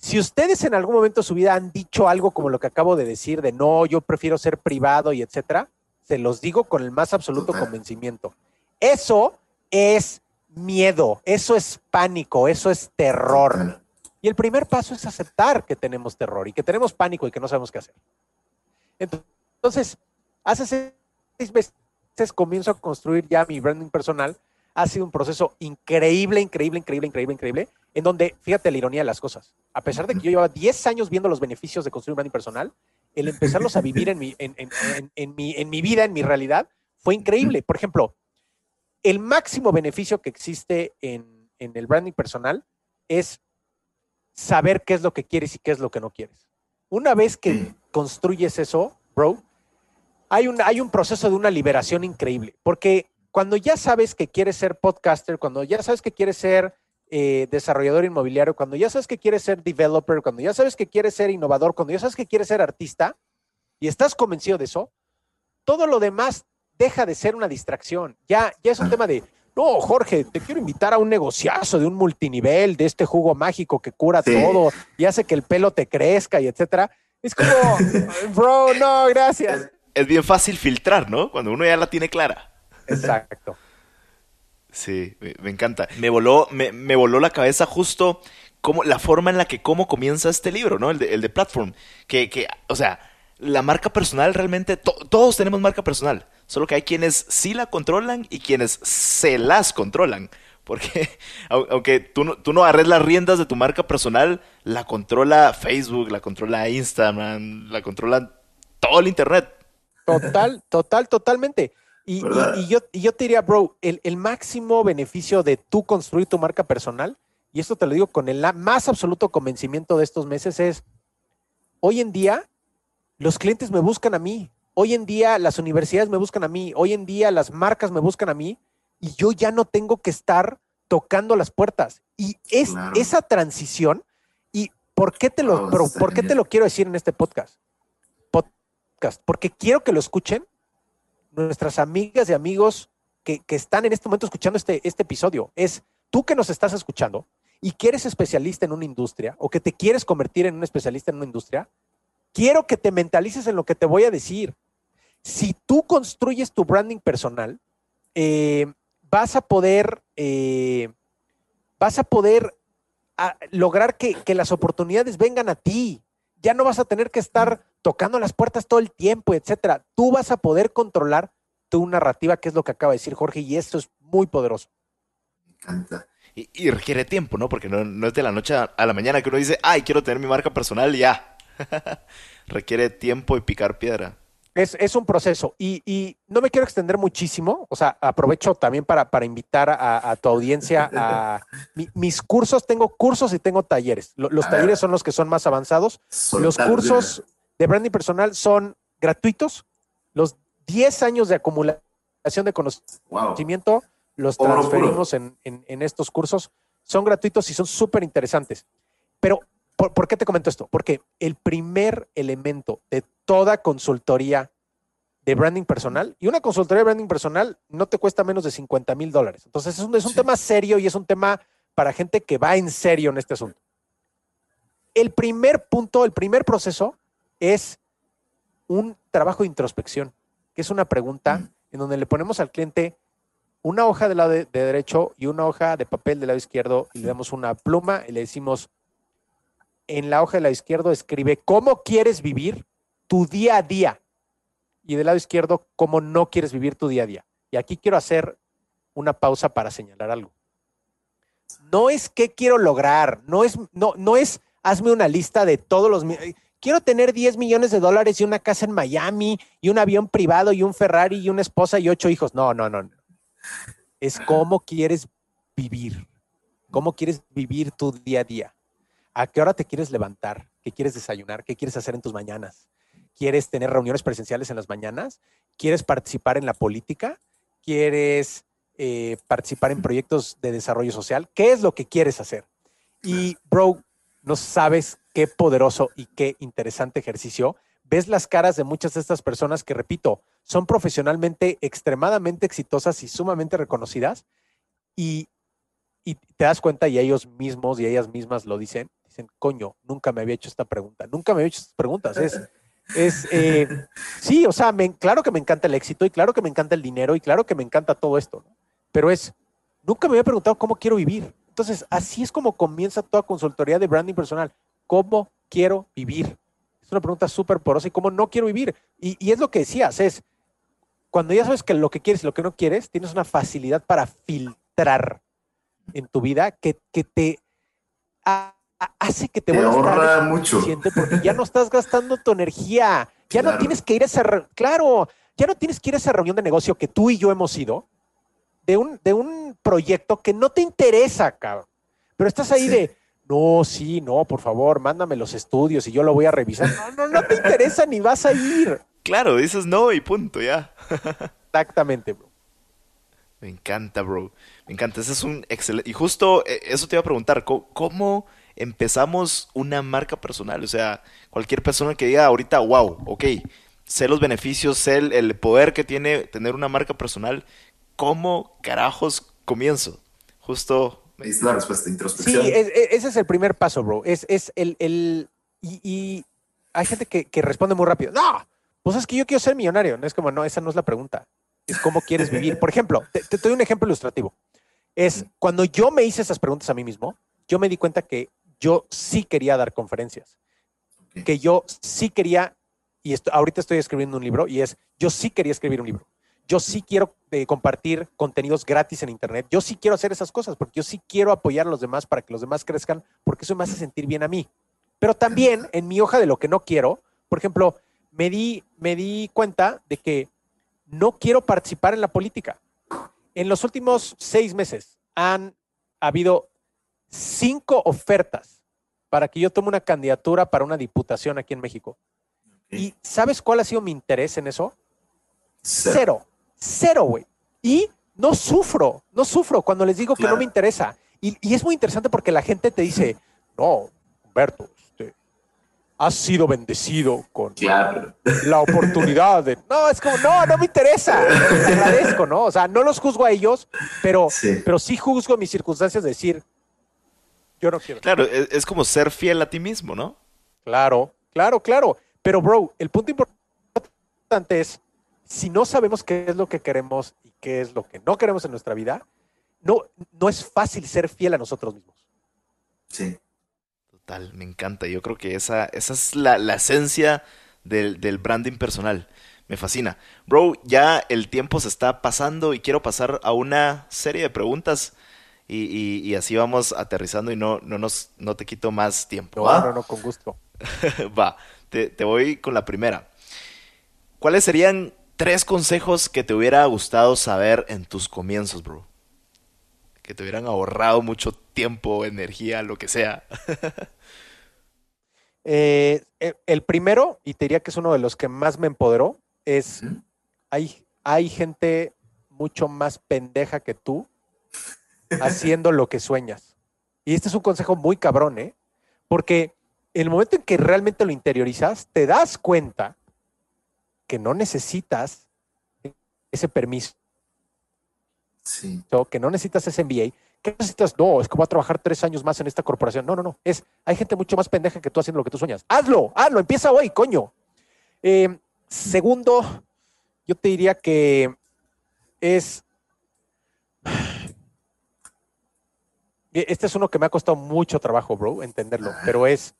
si ustedes en algún momento de su vida han dicho algo como lo que acabo de decir, de no, yo prefiero ser privado y etcétera, se los digo con el más absoluto convencimiento. Eso es miedo, eso es pánico, eso es terror. Y el primer paso es aceptar que tenemos terror y que tenemos pánico y que no sabemos qué hacer. Entonces, hace seis meses comienzo a construir ya mi branding personal. Ha sido un proceso increíble, increíble, increíble, increíble, increíble, en donde, fíjate la ironía de las cosas. A pesar de que yo llevaba 10 años viendo los beneficios de construir un branding personal, el empezarlos a vivir en mi, en, en- en- mi, en mi vida, en mi realidad, fue increíble. Por ejemplo, el máximo beneficio que existe en, en el branding personal es saber qué es lo que quieres y qué es lo que no quieres. Una vez que Sí. construyes eso, bro, hay un, hay un proceso de una liberación increíble, porque cuando ya sabes que quieres ser podcaster, cuando ya sabes que quieres ser eh, desarrollador inmobiliario, cuando ya sabes que quieres ser developer, cuando ya sabes que quieres ser innovador, cuando ya sabes que quieres ser artista y estás convencido de eso, todo lo demás deja de ser una distracción. Ya, ya es un tema de, no, Jorge, te quiero invitar a un negociazo de un multinivel, de este jugo mágico que cura Sí. todo y hace que el pelo te crezca y etcétera. Es como, bro, no, gracias. Es bien fácil filtrar, ¿no? Cuando uno ya la tiene clara. Exacto. Sí, me, me encanta. Me voló, me, me voló la cabeza justo como la forma en la que cómo comienza este libro, ¿no? El de, el de Platform. Que, que, o sea, la marca personal realmente, to- todos tenemos marca personal. Solo que hay quienes sí la controlan y quienes se las controlan. Porque au- aunque tú no, tú no agarres las riendas de tu marca personal, la controla Facebook, la controla Instagram, la controla todo el Internet. Total, total, totalmente. Y, ¿Verdad? y- y yo, y yo te diría, bro, el, el máximo beneficio de tú construir tu marca personal, y esto te lo digo con el más absoluto convencimiento de estos meses, es, hoy en día los clientes me buscan a mí, hoy en día las universidades me buscan a mí, hoy en día las marcas me buscan a mí, y yo ya no tengo que estar tocando las puertas. Y es Claro. esa transición, y ¿por qué te lo, Oh, ¿por qué te lo quiero decir en este podcast? podcast, porque quiero que lo escuchen nuestras amigas y amigos que, que están en este momento escuchando este, este episodio. Es tú que nos estás escuchando y que eres especialista en una industria o que te quieres convertir en un especialista en una industria, quiero que te mentalices en lo que te voy a decir. Si tú construyes tu branding personal, eh, vas a poder, eh, vas a poder a- lograr que, que las oportunidades vengan a ti. Ya no vas a tener que estar tocando las puertas todo el tiempo, etcétera. Tú vas a poder controlar tu narrativa, que es lo que acaba de decir Jorge, y esto es muy poderoso. Me encanta. Y, y requiere tiempo, ¿no? Porque no, no es de la noche a, la mañana que uno dice, ay, quiero tener mi marca personal ya. requiere tiempo y picar piedra. Es, es un proceso y, y no me quiero extender muchísimo, o sea, aprovecho también para, para invitar a, a tu audiencia a mi- mis cursos, tengo cursos y tengo talleres. Lo- los A talleres ver. son los que son más avanzados. Los cursos de branding personal son gratuitos. Los 10 años de acumulación de conocimiento Wow. los transferimos en, en- en estos cursos. Son gratuitos y son súper interesantes. Pero, ¿por, por qué te comento esto? Porque el primer elemento de toda consultoría de branding personal, y una consultoría de branding personal no te cuesta menos de 50 mil dólares. Entonces, es un, es un Sí. tema serio y es un tema para gente que va en serio en este asunto. El primer punto, el primer proceso es un trabajo de introspección, que es una pregunta Mm. en donde le ponemos al cliente una hoja del lado de, de derecho y una hoja de papel del lado izquierdo y le damos una pluma y le decimos, en la hoja del lado izquierdo escribe cómo quieres vivir tu día a día. Y del lado izquierdo, cómo no quieres vivir tu día a día. Y aquí quiero hacer una pausa para señalar algo. No es qué quiero lograr, no es, no, no es hazme una lista de todos los... Quiero tener 10 millones de dólares y una casa en Miami y un avión privado y un Ferrari y una esposa y ocho hijos. No, no, no. no. Es cómo quieres vivir. ¿Cómo quieres vivir tu día a día? ¿A qué hora te quieres levantar? ¿Qué quieres desayunar? ¿Qué quieres hacer en tus mañanas? ¿Quieres tener reuniones presenciales en las mañanas? ¿Quieres participar en la política? ¿Quieres eh, participar en proyectos de desarrollo social? ¿Qué es lo que quieres hacer? Y, bro, no sabes qué poderoso y qué interesante ejercicio. Ves las caras de muchas de estas personas que, repito, son profesionalmente extremadamente exitosas y sumamente reconocidas y, te das cuenta y ellos mismos y ellas mismas lo dicen, dicen, coño, nunca me había hecho esta pregunta, nunca me había hecho estas preguntas. Es, es eh, sí, o sea, claro que me encanta el éxito y claro que me encanta el dinero y claro que me encanta todo esto, pero es, nunca me había preguntado cómo quiero vivir. Entonces, así es como comienza toda consultoría de branding personal. ¿Cómo quiero vivir? Es una pregunta súper porosa y cómo no quiero vivir. Y, y es lo que decías, es cuando ya sabes que lo que quieres y lo que no quieres, tienes una facilidad para filtrar en tu vida que, que te a- a- hace que te Te vuelvas mucho. porque ya no estás gastando tu energía. Ya no Claro. tienes que ir a esa, claro, ya no tienes que ir a esa reunión de negocio que tú y yo hemos ido de un, de un proyecto que no te interesa, cabrón. Pero estás ahí Sí. de, no, sí, no, por favor, mándame los estudios y yo lo voy a revisar. No, no, no te interesa ni vas a ir. Claro, dices no y punto, ya. Exactamente, bro. Me encanta, bro. Me encanta. Ese es un excelente. Y justo eh, eso te iba a preguntar. ¿Cómo, cómo empezamos una marca personal? O sea, cualquier persona que diga ahorita, wow, ok, sé los beneficios, sé el, el poder que tiene tener una marca personal. ¿Cómo carajos comienzo? Justo. Es la respuesta, Sí, introspección. es- es- ese es el primer paso, bro. Es, es el, el y, y hay gente que, que responde muy rápido. No, pues es que yo quiero ser millonario. No es como, no, esa no es la pregunta. Es cómo quieres vivir. Por ejemplo, te, te doy un ejemplo ilustrativo. Es cuando yo me hice esas preguntas a mí mismo, yo me di cuenta que yo sí quería dar conferencias. Que yo sí quería, y esto, ahorita estoy escribiendo un libro, y es, yo sí quería escribir un libro. Yo sí quiero eh, compartir contenidos gratis en Internet. Yo sí quiero hacer esas cosas porque yo sí quiero apoyar a los demás para que los demás crezcan porque eso me hace sentir bien a mí. Pero también en mi hoja de lo que no quiero, por ejemplo, me di, me di cuenta de que no quiero participar en la política. En los últimos seis meses han habido cinco ofertas para que yo tome una candidatura para una diputación aquí en México. ¿Y sabes cuál ha sido mi interés en eso? Cero. Cero. Cero, güey. Y no sufro, no sufro cuando les digo que no me interesa. Y, y es muy interesante porque la gente te dice, no, Humberto, este, has sido bendecido con Claro. la oportunidad de... No, es como, no, no me interesa. Les agradezco, ¿no? O sea, no los juzgo a ellos, pero Sí. pero sí juzgo mis circunstancias de decir, yo no quiero. Claro, es, es como ser fiel a ti mismo, ¿no? Claro, claro, claro. Pero, bro, el punto importante es, si no sabemos qué es lo que queremos y qué es lo que no queremos en nuestra vida, no, no es fácil ser fiel a nosotros mismos. Sí. Total, me encanta. Yo creo que esa, esa es la, la esencia del, del branding personal. Me fascina. Bro, ya el tiempo se está pasando y quiero pasar a una serie de preguntas y, y- y así vamos aterrizando y no, no, nos, no te quito más tiempo. No, ¿Va? no, no, con gusto. Va, te, te voy con la primera. ¿Cuáles serían tres consejos que te hubiera gustado saber en tus comienzos, bro? Que te hubieran ahorrado mucho tiempo, energía, lo que sea. Eh, el primero, y te diría que es uno de los que más me empoderó, es hay, hay gente mucho más pendeja que tú haciendo lo que sueñas. Y este es un consejo muy cabrón, ¿eh? Porque el momento en que realmente lo interiorizas, te das cuenta que no necesitas ese permiso, Sí. que no necesitas ese MBA, que necesitas, no, es que voy a trabajar tres años más en esta corporación. No, no, no. Es, hay gente mucho más pendeja que tú haciendo lo que tú sueñas. Hazlo, hazlo, empieza hoy, coño. Eh, segundo, yo te diría que es. Este es uno que me ha costado mucho trabajo, bro, entenderlo, pero es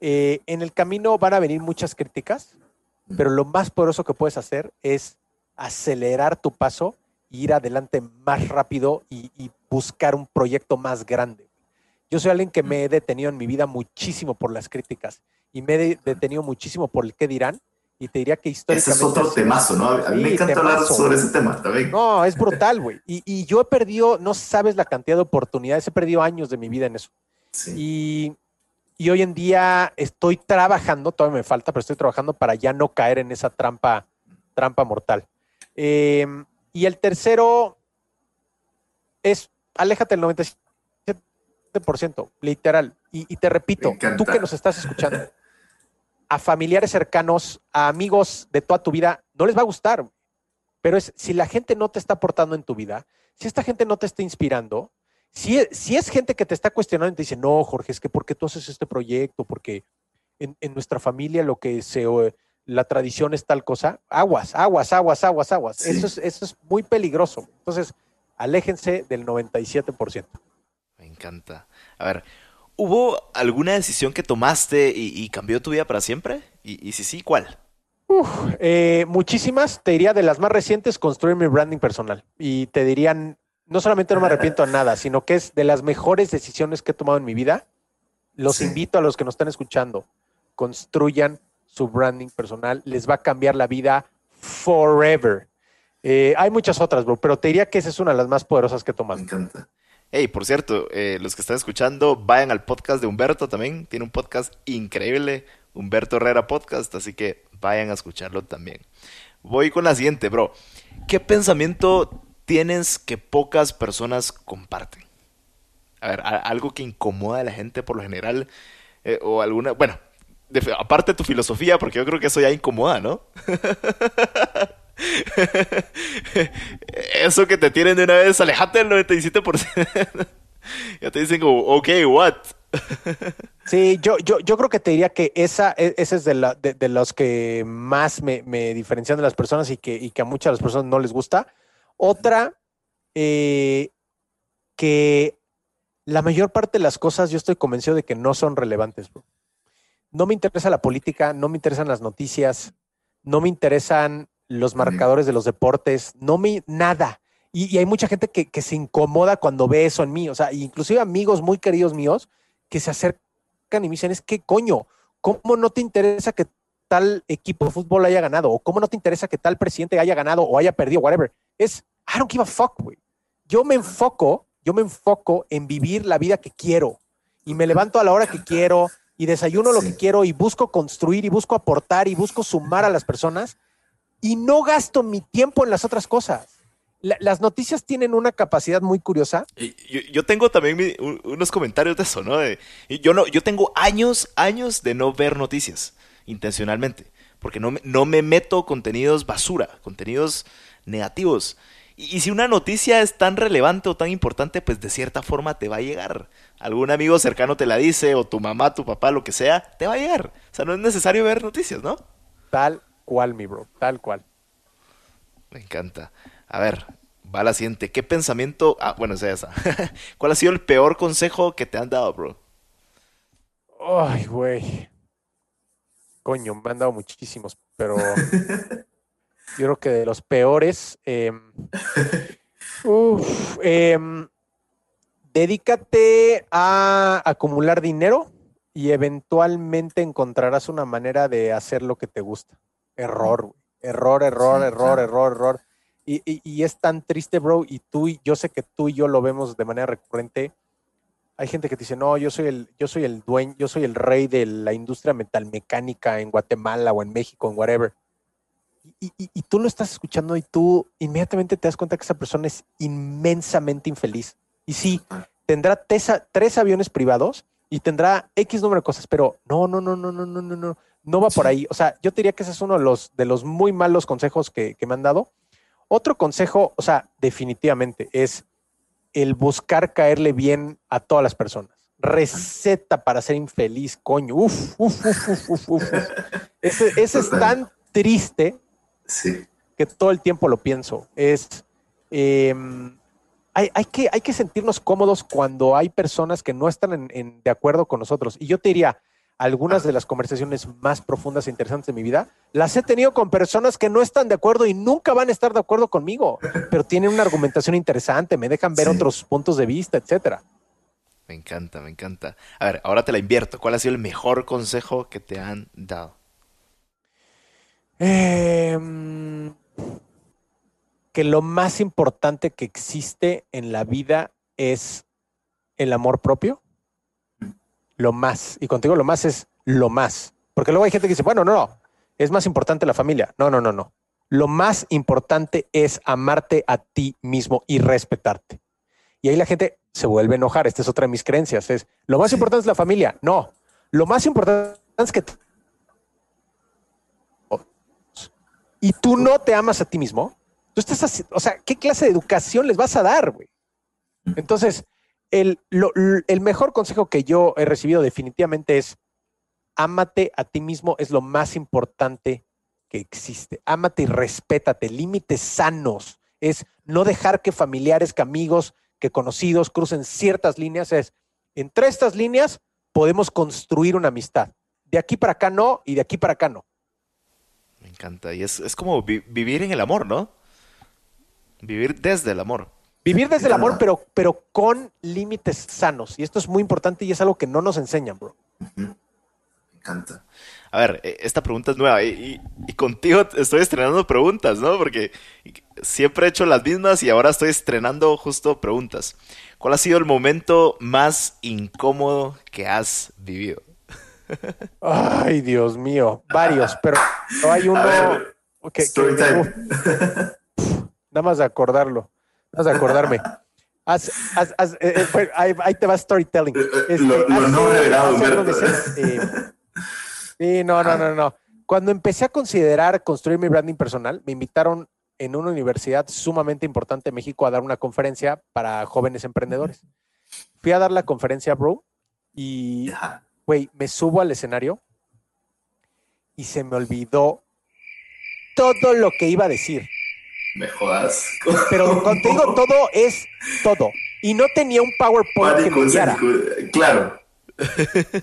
eh, en el camino van a venir muchas críticas, pero lo más poderoso que puedes hacer es acelerar tu paso e ir adelante más rápido y, y buscar un proyecto más grande. Yo soy alguien que me he detenido en mi vida muchísimo por las críticas y me he de- detenido muchísimo por el qué dirán. Y te diría que Ese históricamente. es otro temazo, ¿no? A mí me encanta hablar sobre ese tema también. No, es brutal, güey. Y, y yo he perdido, no sabes la cantidad de oportunidades, he perdido años de mi vida en eso. Sí. Y, y hoy en día estoy trabajando, todavía me falta, pero estoy trabajando para ya no caer en esa trampa, trampa mortal. Eh, y el tercero es, aléjate del 97%, literal. Y, y te repito, tú que nos estás escuchando, a familiares cercanos, a amigos de toda tu vida, no les va a gustar. Pero es, si la gente no te está aportando en tu vida, si esta gente no te está inspirando, si, es- si es gente que te está cuestionando y te dice, no, Jorge, es que ¿por qué tú haces este proyecto? Porque en, en nuestra familia lo que se, la tradición es tal cosa. Aguas, aguas, aguas, aguas, aguas. Sí. Eso, es, eso es muy peligroso. Entonces, aléjense del 97%. Me encanta. A ver, ¿hubo alguna decisión que tomaste y, y cambió tu vida para siempre? Y, y si sí, ¿cuál? Eh, muchísimas, te diría de las más recientes, construir mi branding personal. Y te dirían, no solamente no me arrepiento de nada, sino que es de las mejores decisiones que he tomado en mi vida. Los Sí. invito a los que nos están escuchando, construyan su branding personal, les va a cambiar la vida forever. Eh, hay muchas otras, bro, pero te diría que esa es una de las más poderosas que he Me tomado. encanta. Hey, por cierto, eh, los que están escuchando, vayan al podcast de Humberto también. Tiene un podcast increíble, Humberto Herrera Podcast, así que vayan a escucharlo también. Voy con la siguiente, bro. ¿Qué pensamiento tienes que pocas personas comparten? A ver, algo que incomoda a la gente por lo general, eh, o alguna, bueno, aparte tu filosofía, porque yo creo que eso ya incomoda, ¿no? Eso que te tienen de una vez, alejate del 97%. ya te dicen como, ok, what? Sí, yo, yo, yo creo que te diría que esa, e- esa es de, la- de- de los que más me, me diferencian de las personas y que, y que a muchas de las personas no les gusta. Otra, eh, que la mayor parte de las cosas yo estoy convencido de que no son relevantes. bro. No me interesa la política, no me interesan las noticias, no me interesan los marcadores de los deportes, no me nada. Y, y hay mucha gente que, que se incomoda cuando ve eso en mí. O sea, inclusive amigos muy queridos míos que se acercan y me dicen, es que coño, ¿cómo no te interesa que tal equipo de fútbol haya ganado? ¿O cómo no te interesa que tal presidente haya ganado o haya perdido, whatever? Es, I don't give a fuck, güey. Yo me enfoco, yo me enfoco en vivir la vida que quiero y me levanto a la hora que quiero y desayuno lo que quiero y busco construir y busco aportar y busco sumar a las personas y no gasto mi tiempo en las otras cosas. La- las noticias tienen una capacidad muy curiosa. Yo, yo tengo también mi- unos comentarios de eso, ¿no? De- yo no, yo tengo años, años de no ver noticias intencionalmente, porque no me, no me meto contenidos basura, contenidos negativos. Y, y si una noticia es tan relevante o tan importante, pues de cierta forma te va a llegar. Algún amigo cercano te la dice, o tu mamá, tu papá, lo que sea, te va a llegar. O sea, no es necesario ver noticias, ¿no? Tal cual, mi bro, tal cual. Me encanta. A ver, va la siguiente. ¿Qué pensamiento? Ah, bueno, esa esa. ¿Cuál ha sido el peor consejo que te han dado, bro? Ay, güey. Coño, me han dado muchísimos, pero yo creo que de los peores. uf, em, dedícate a acumular dinero y eventualmente encontrarás una manera de hacer lo que te gusta. Error. Error, error, Sí, error, claro. error, error. Y, y- y es tan triste, bro, y tú, y- yo sé que tú y yo lo vemos de manera recurrente. Hay gente que te dice, no, yo soy el, yo soy el dueño, yo soy el rey de la industria metalmecánica en Guatemala o en México, en whatever. Y, y- y tú lo estás escuchando y tú inmediatamente te das cuenta que esa persona es inmensamente infeliz. Y sí, tendrá tesa- tres aviones privados y tendrá X número de cosas, pero no, no, no, no, no, no, no, no, no va por Sí. ahí. O sea, yo te diría que ese es uno de los, de los muy malos consejos que, que me han dado. Otro consejo, o sea, definitivamente, es el buscar caerle bien a todas las personas. Receta para ser infeliz, coño. Uf, uf, uf, uf, uf, uf. Ese, ese es tan triste Sí, que todo el tiempo lo pienso. Es em, hay, hay que, hay que sentirnos cómodos cuando hay personas que no están en- en- de acuerdo con nosotros. Y yo te diría, algunas de las conversaciones más profundas e interesantes de mi vida, las he tenido con personas que no están de acuerdo y nunca van a estar de acuerdo conmigo, pero tienen una argumentación interesante, me dejan ver Sí. otros puntos de vista, etcétera. Me encanta, me encanta. A ver, ahora te la invierto. ¿Cuál ha sido el mejor consejo que te han dado? Em, que lo más importante que existe en la vida es el amor propio. Lo más. Y contigo lo más es lo más. Porque luego hay gente que dice, bueno, no, no, es más importante la familia. No, no, no, no. Lo más importante es amarte a ti mismo y respetarte. Y ahí la gente se vuelve a enojar. Esta es otra de mis creencias. Es, lo más importante es la familia. No. Lo más importante es que y tú no te amas a ti mismo, tú estás así, o sea, ¿qué clase de educación les vas a dar, güey? Entonces, el, lo- el mejor consejo que yo he recibido definitivamente es, ámate a ti mismo, es lo más importante que existe. Ámate y respétate, límites sanos, es no dejar que familiares, que amigos, que conocidos crucen ciertas líneas, es, entre estas líneas podemos construir una amistad. De aquí para acá no y de aquí para acá no. Me encanta. Y es, es como vi- vivir en el amor, ¿no? Vivir desde el amor. Vivir desde el amor, pero, pero con límites sanos. Y esto es muy importante y es algo que no nos enseñan, bro. Me encanta. A ver, eh, esta pregunta es nueva y, y- y contigo estoy estrenando preguntas, ¿no? Porque siempre he hecho las mismas y ahora estoy estrenando justo preguntas. ¿Cuál ha sido el momento más incómodo que has vivido? Ay, Dios mío, varios, pero no hay uno ver, que, que- uf, nada más de acordarlo, nada más de acordarme. Haz- haz- haz- eh, eh, ahí, ahí te va storytelling. Este, Lo- lo no revelado, eh, sí, no, no, no, no. Cuando empecé a considerar construir mi branding personal, me invitaron en una universidad sumamente importante en México a dar una conferencia para jóvenes emprendedores. Fui a dar la conferencia, bro, y. güey, me subo al escenario y se me olvidó todo lo que iba a decir. Me jodas. Pero digo todo, es todo. Y no tenía un PowerPoint que me guiara. Claro.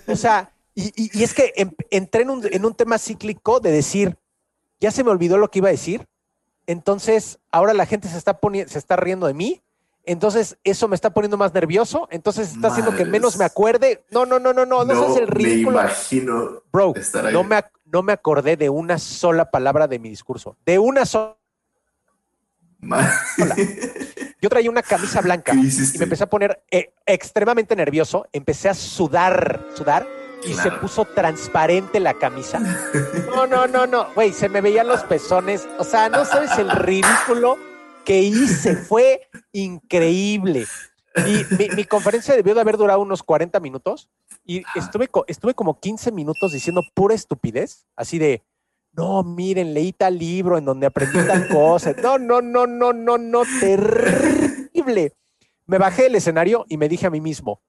O sea, y, y- y es que em- entré en un, en un tema cíclico de decir, ya se me olvidó lo que iba a decir. Entonces, ahora la gente se está poniendo, se está riendo de mí. Entonces, eso me está poniendo más nervioso. Entonces, está haciendo que menos me acuerde. No, no, no, no, no, no, seas el me ridículo. imagino Bro, estar ahí. no me, no me acordé de una sola palabra de mi discurso. De una sola. Ma- Yo traía una camisa blanca ¿Qué y me empecé a poner eh, extremadamente nervioso. Empecé a sudar, sudar y se puso transparente la camisa. No, no, no, no, güey, se me veían los pezones. O sea, no sabes el ridículo que hice. Fue increíble. Y mi, mi conferencia debió de haber durado unos 40 minutos y estuve, estuve como 15 minutos diciendo pura estupidez, así de, no, miren, leí tal libro en donde aprendí tal cosa. No, no, no, no, no, no, terrible. Me bajé del escenario y me dije a mí mismo,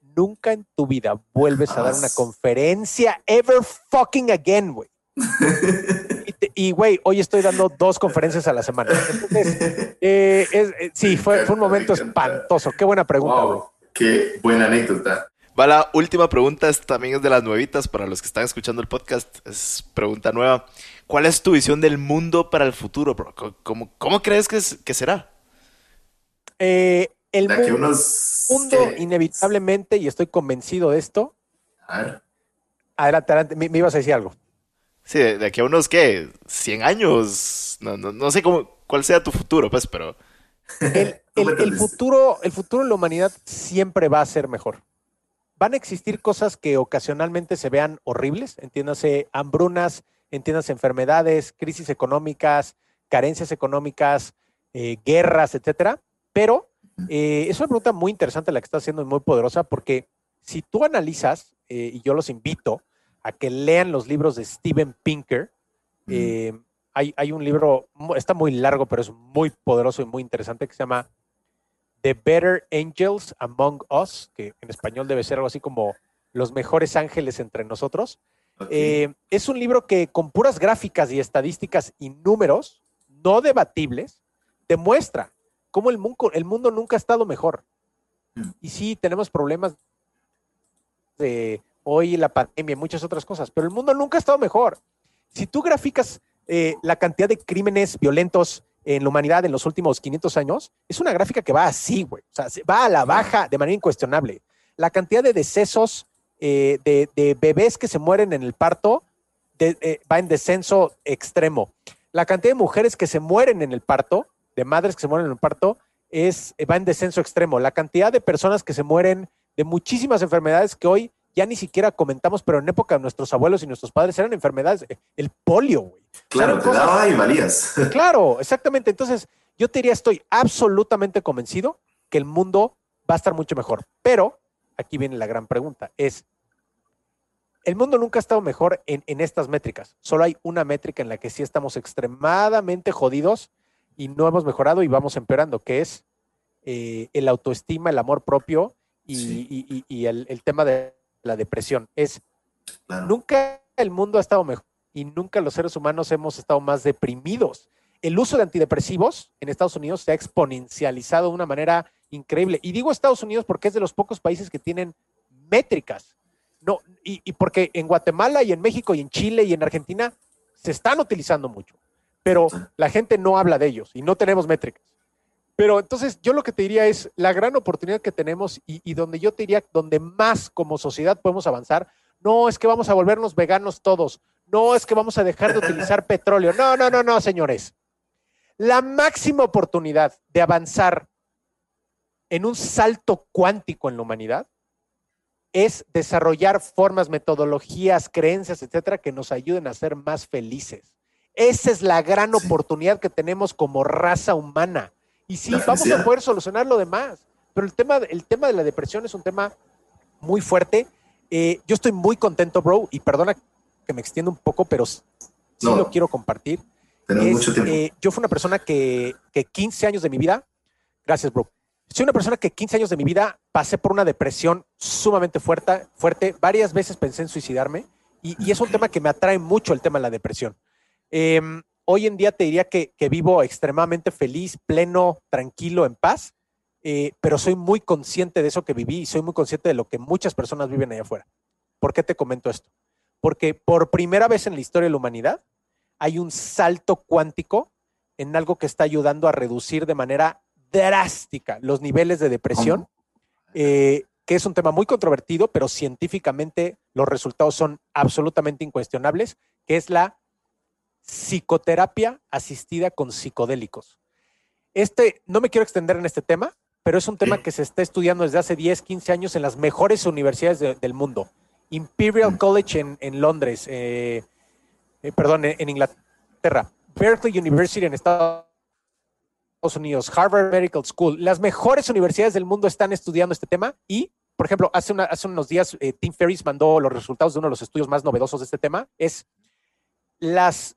nunca en tu vida vuelves a dar una conferencia ever fucking again, güey. Y te- Y, güey, hoy estoy dando dos conferencias a la semana. Entonces, eh, es- eh, sí, fue, fue un momento espantoso. Qué buena pregunta, Wow, qué buena anécdota. Va la última pregunta, es también es de las nuevitas para los que están escuchando el podcast. Es pregunta nueva. ¿Cuál es tu visión del mundo para el futuro, bro? ¿Cómo, cómo- cómo crees que, es- que será? Eh, el mundo, unos. mundo ¿qué? inevitablemente, y estoy convencido de esto, A ver. adelante, adelante, me, me ibas a decir algo. Sí, de, de aquí a unos, ¿qué? ¿100 años? No, no, no sé cómo, cuál sea tu futuro, pues, pero... El, el- futuro, el futuro de la humanidad siempre va a ser mejor. Van a existir cosas que ocasionalmente se vean horribles, entiéndase hambrunas, entiéndase enfermedades, crisis económicas, carencias económicas, eh, guerras, etcétera. Pero eh, es una pregunta muy interesante la que estás haciendo y muy poderosa, porque si tú analizas, eh, y yo los invito a que lean los libros de Steven Pinker, eh, hay, hay un libro, está muy largo, pero es muy poderoso y muy interesante, que se llama The Better Angels Among Us, que en español debe ser algo así como Los mejores ángeles entre nosotros. Eh, es un libro que con puras gráficas y estadísticas y números no debatibles demuestra cómo el mundo, el mundo nunca ha estado mejor. Mm. Y sí, tenemos problemas de hoy la pandemia y muchas otras cosas, pero el mundo nunca ha estado mejor. Si tú graficas eh, la cantidad de crímenes violentos en la humanidad en los últimos 500 años, es una gráfica que va así, güey. O sea, se- va a la baja de manera incuestionable. La cantidad de decesos eh, de, de bebés que se mueren en el parto de- eh, va en descenso extremo. La cantidad de mujeres que se mueren en el parto, de madres que se mueren en el parto, es, va en descenso extremo. La cantidad de personas que se mueren de muchísimas enfermedades que hoy ya ni siquiera comentamos, pero en época de nuestros abuelos y nuestros padres eran enfermedades. eh, El polio, güey. Claro, te daba y valías. Claro, exactamente. Entonces, yo te diría, estoy absolutamente convencido que el mundo va a estar mucho mejor. Pero aquí viene la gran pregunta, es, el mundo nunca ha estado mejor en, en estas métricas. Solo hay una métrica en la que sí estamos extremadamente jodidos y no hemos mejorado y vamos empeorando, que es eh, el autoestima, el amor propio y, Sí. y- y- y el, el tema de la depresión. Es Claro. Nunca el mundo ha estado mejor y nunca los seres humanos hemos estado más deprimidos. El uso de antidepresivos en Estados Unidos se ha exponencializado de una manera increíble. Y digo Estados Unidos porque es de los pocos países que tienen métricas. No, y, y porque en Guatemala y en México y en Chile y en Argentina se están utilizando mucho, pero la gente no habla de ellos y no tenemos métricas. Pero entonces yo lo que te diría es la gran oportunidad que tenemos y, y donde yo te diría, donde más como sociedad podemos avanzar, no es que vamos a volvernos veganos todos, no es que vamos a dejar de utilizar petróleo, no, no, no, no, señores. La máxima oportunidad de avanzar en un salto cuántico en la humanidad es desarrollar formas, metodologías, creencias, etcétera, que nos ayuden a ser más felices. Esa es la gran oportunidad que tenemos como raza humana. Y sí, vamos a poder solucionar lo demás. Pero el tema, el tema de la depresión es un tema muy fuerte. Eh, yo estoy muy contento, bro, y perdona que me extienda un poco, pero sí No. lo quiero compartir. Tenemos Es, mucho tiempo. eh, yo fui una persona que, que 15 años de mi vida, gracias, bro. Soy una persona que 15 años de mi vida pasé por una depresión sumamente fuerte, fuerte. Varias veces pensé en suicidarme y, y es un tema que me atrae mucho el tema de la depresión. Em, hoy en día te diría que, que vivo extremadamente feliz, pleno, tranquilo, en paz, eh, pero soy muy consciente de eso que viví y soy muy consciente de lo que muchas personas viven allá afuera. ¿Por qué te comento esto? Porque por primera vez en la historia de la humanidad hay un salto cuántico en algo que está ayudando a reducir de manera drástica los niveles de depresión, eh, que es un tema muy controvertido, pero científicamente los resultados son absolutamente incuestionables, que es la psicoterapia asistida con psicodélicos. Este, no me quiero extender en este tema, pero es un tema que se está estudiando desde hace 10, 15 años en las mejores universidades de- del mundo. Imperial Mm. College en, en Londres, eh, eh, perdón, en, en Inglaterra, Berkeley University en Estados Unidos, Harvard Medical School, las mejores universidades del mundo están estudiando este tema y, por ejemplo, hace, una- hace unos días eh, Tim Ferriss mandó los resultados de uno de los estudios más novedosos de este tema, es las,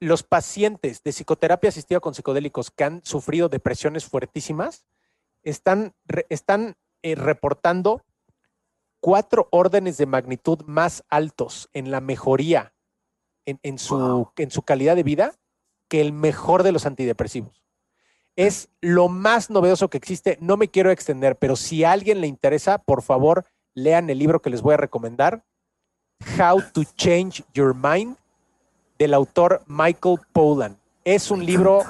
los pacientes de psicoterapia asistida con psicodélicos que han sufrido depresiones fuertísimas están, están eh, reportando cuatro órdenes de magnitud más altos en la mejoría en, en su, Wow. en su calidad de vida que el mejor de los antidepresivos. Es lo más novedoso que existe. No me quiero extender, pero si a alguien le interesa, por favor, lean el libro que les voy a recomendar, How to Change Your Mind, del autor Michael Pollan. Es un libro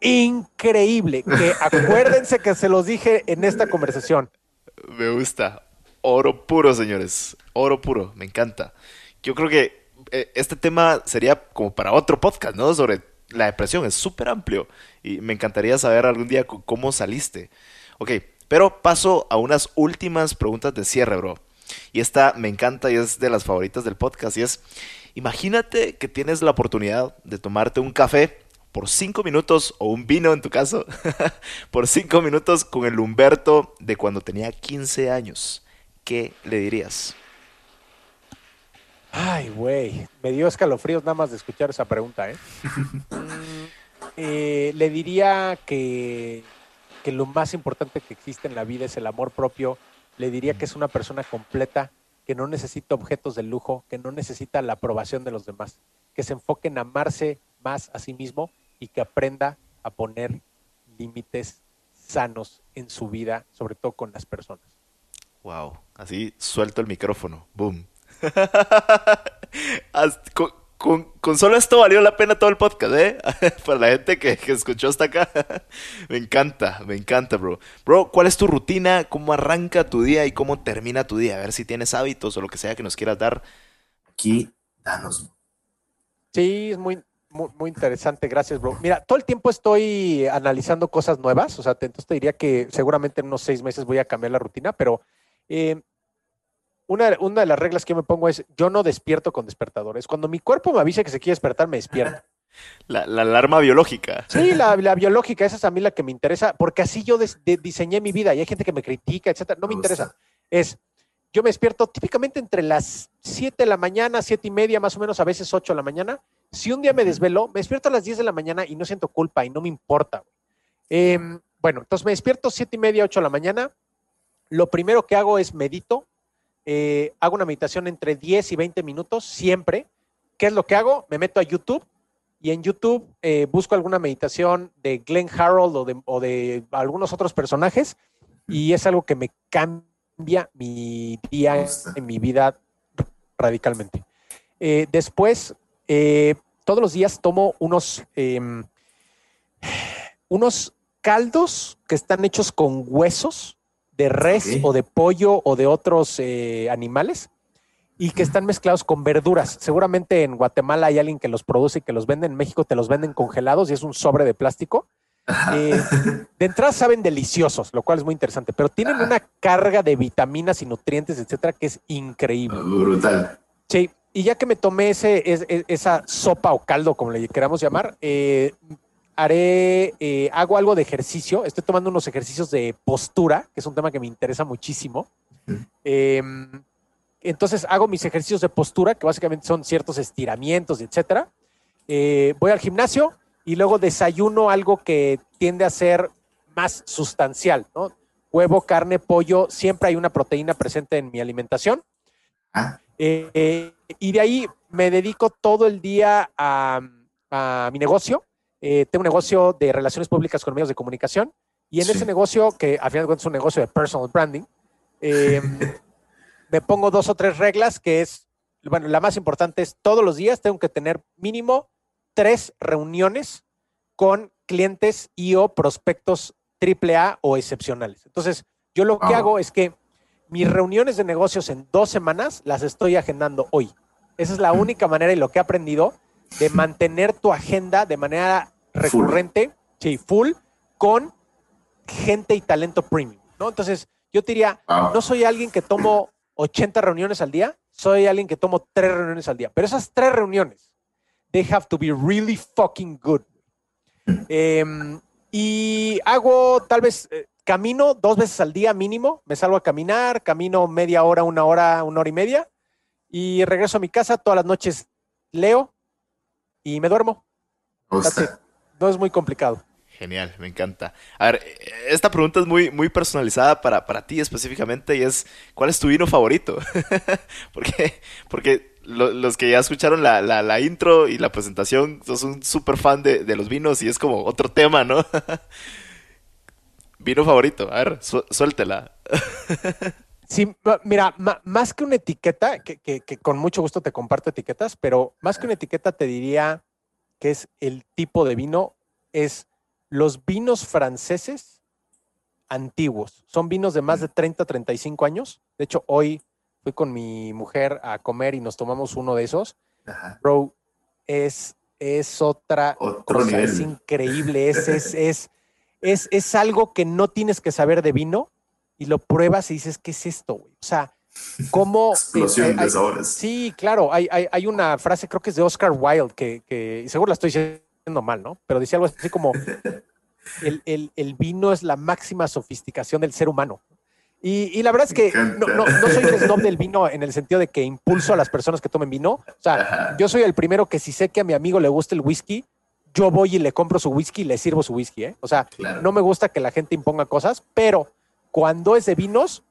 increíble, que acuérdense que se los dije en esta conversación. Me gusta. Oro puro, señores. Oro puro. Me encanta. Yo creo que eh, este tema sería como para otro podcast, ¿no? Sobre la depresión. Es súper amplio. Y me encantaría saber algún día cómo saliste. Ok, pero paso a unas últimas preguntas de cierre, bro. Y esta me encanta y es de las favoritas del podcast. Y es, imagínate que tienes la oportunidad de tomarte un café por cinco minutos, o un vino en tu caso, por cinco minutos con el Humberto de cuando tenía 15 años. ¿Qué le dirías? Ay, güey, me dio escalofríos nada más de escuchar esa pregunta, ¿eh? Eh, le diría que, que lo más importante que existe en la vida es el amor propio. Le diría que es una persona completa, que no necesita objetos de lujo, que no necesita la aprobación de los demás, que se enfoque en amarse más a sí mismo y que aprenda a poner límites sanos en su vida, sobre todo con las personas. Wow, así suelto el micrófono. Boom. Con, solo esto valió la pena todo el podcast, ¿eh? Para la gente que, que escuchó hasta acá. me encanta, me encanta, bro. Bro, ¿cuál es tu rutina? ¿Cómo arranca tu día y cómo termina tu día? A ver si tienes hábitos o lo que sea que nos quieras dar. Aquí, danos. Sí, es muy, muy, muy interesante, gracias, bro. Mira, todo el tiempo estoy analizando cosas nuevas, o sea, entonces te diría que seguramente en unos seis meses voy a cambiar la rutina, pero eh, una, una de las reglas que yo me pongo es, yo no despierto con despertadores. Cuando mi cuerpo me avisa que se quiere despertar, me despierto. La, la alarma biológica. Sí, la, la biológica, esa es a mí la que me interesa, porque así yo des- de- diseñé mi vida y hay gente que me critica, etcétera. No me interesa. Es, yo me despierto típicamente entre las 7 de la mañana, siete y media, más o menos, a veces 8 de la mañana. Si un día me desvelo, me despierto a las 10 de la mañana y no siento culpa y no me importa. Em, bueno, entonces me despierto siete y media, 8 de la mañana. Lo primero que hago es medito. Eh, hago una meditación entre 10 y 20 minutos, siempre. ¿Qué es lo que hago? Me meto a YouTube y en YouTube eh, busco alguna meditación de Glenn Harold o de, o de algunos otros personajes y es algo que me cambia mi día en mi vida radicalmente. Eh, después, todos los días tomo unos, em, unos caldos que están hechos con huesos de res o de pollo o de otros eh, animales y que están mezclados con verduras. Seguramente en Guatemala hay alguien que los produce y que los vende. En México te los venden congelados y es un sobre de plástico. Eh, de entrada saben deliciosos, lo cual es muy interesante, pero tienen Ajá. una carga de vitaminas y nutrientes, etcétera, que es increíble. Brutal. Sí, y ya que me tomé ese, es- es- esa sopa o caldo, como le queramos llamar, eh, haré, eh, hago algo de ejercicio. Estoy tomando unos ejercicios de postura, que es un tema que me interesa muchísimo. Eh, entonces hago mis ejercicios de postura, que básicamente son ciertos estiramientos, etcétera. Eh, voy al gimnasio y luego desayuno algo que tiende a ser más sustancial, ¿no? Huevo, carne, pollo, siempre hay una proteína presente en mi alimentación. Ah, Eh, eh, y de ahí me dedico todo el día a, a mi negocio. Eh, tengo un negocio de relaciones públicas con medios de comunicación y en Sí. ese negocio, que al final de cuentas es un negocio de personal branding, eh, me pongo dos o tres reglas que es, bueno, la más importante es todos los días tengo que tener mínimo tres reuniones con clientes y o prospectos AAA o excepcionales. Entonces, yo lo que hago es que mis reuniones de negocios en dos semanas las estoy agendando hoy. Esa es la única manera y lo que he aprendido de mantener tu agenda de manera recurrente, sí, full, con gente y talento premium, ¿no? Entonces, yo te diría, Wow. no soy alguien que tomo 80 reuniones al día, soy alguien que tomo tres reuniones al día. Pero esas tres reuniones, they have to be really fucking good. Em, y hago tal vez eh, camino dos veces al día mínimo. Me salgo a caminar, camino media hora, una hora, una hora y media. Y regreso a mi casa todas las noches, leo y me duermo. No es muy complicado. Genial, me encanta. A ver, esta pregunta es muy, muy personalizada para, para ti específicamente y es, ¿cuál es tu vino favorito? porque porque lo- los que ya escucharon la, la, la intro y la presentación, sos un súper fan de, de los vinos y es como otro tema, ¿no? Vino favorito, a ver, su- suéltela. Sí, mira, más que una etiqueta, que, que- que con mucho gusto te comparto etiquetas, pero más que una etiqueta te diría que es el tipo de vino, es los vinos franceses antiguos. Son vinos de más de 30, 35 años. De hecho, hoy fui con mi mujer a comer y nos tomamos uno de esos. Ajá. Bro, es, es otra Otro cosa, nivel. es increíble, es, es, es, es, es algo que no tienes que saber de vino y lo pruebas y dices, ¿qué es esto? güey? O sea, ¿cómo? eh, Explosión hay- de sabores. Sí, claro, hay, hay, hay una frase, creo que es de Oscar Wilde, que, que seguro la estoy diciendo mal, ¿no? Pero decía algo así como, el, el- el vino es la máxima sofisticación del ser humano. Y, y la verdad es que no, no, no soy un snob del vino en el sentido de que impulso a las personas que tomen vino. O sea, Ajá. yo soy el primero que si sé que a mi amigo le gusta el whisky, yo voy y le compro su whisky y le sirvo su whisky, ¿eh? O sea, Claro. no me gusta que la gente imponga cosas, pero cuando es de vinos,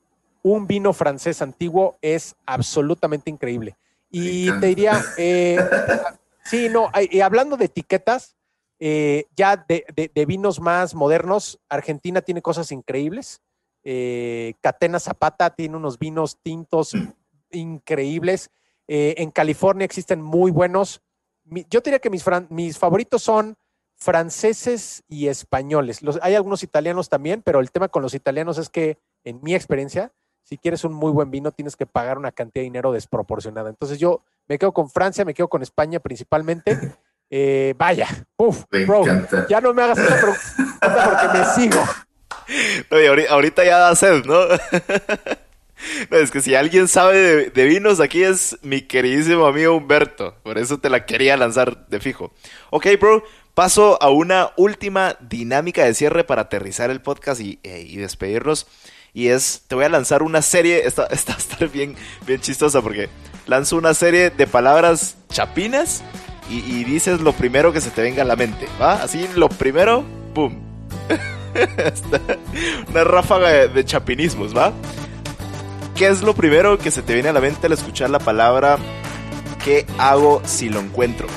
un vino francés antiguo es absolutamente increíble. Y te diría, eh, sí, no, y hablando de etiquetas, eh, ya de, de- de vinos más modernos, Argentina tiene cosas increíbles. Eh, Catena Zapata tiene unos vinos tintos increíbles. Eh, en California existen muy buenos. Mi- yo diría que mis, fran- mis favoritos son franceses y españoles. Los, hay algunos italianos también, pero el tema con los italianos es que, en mi experiencia, si quieres un muy buen vino, tienes que pagar una cantidad de dinero desproporcionada. Entonces yo me quedo con Francia, me quedo con España principalmente. Eh, vaya, uf, bro, ya no me hagas esa pregunta porque me sigo. No, y ahori- ahorita ya da sed, ¿no? No, es que si alguien sabe de, de vinos, aquí es mi queridísimo amigo Humberto. Por eso te la quería lanzar de fijo. Ok, bro, paso a una última dinámica de cierre para aterrizar el podcast y, eh, y despedirnos. Y es, te voy a lanzar una serie, esta, esta va a estar bien, bien chistosa porque lanzo una serie de palabras chapinas y, dices lo primero que se te venga a la mente, ¿va? Así, lo primero, ¡pum! una ráfaga de chapinismos, ¿va? ¿Qué es lo primero que se te viene a la mente al escuchar la palabra ¿Qué hago si lo encuentro?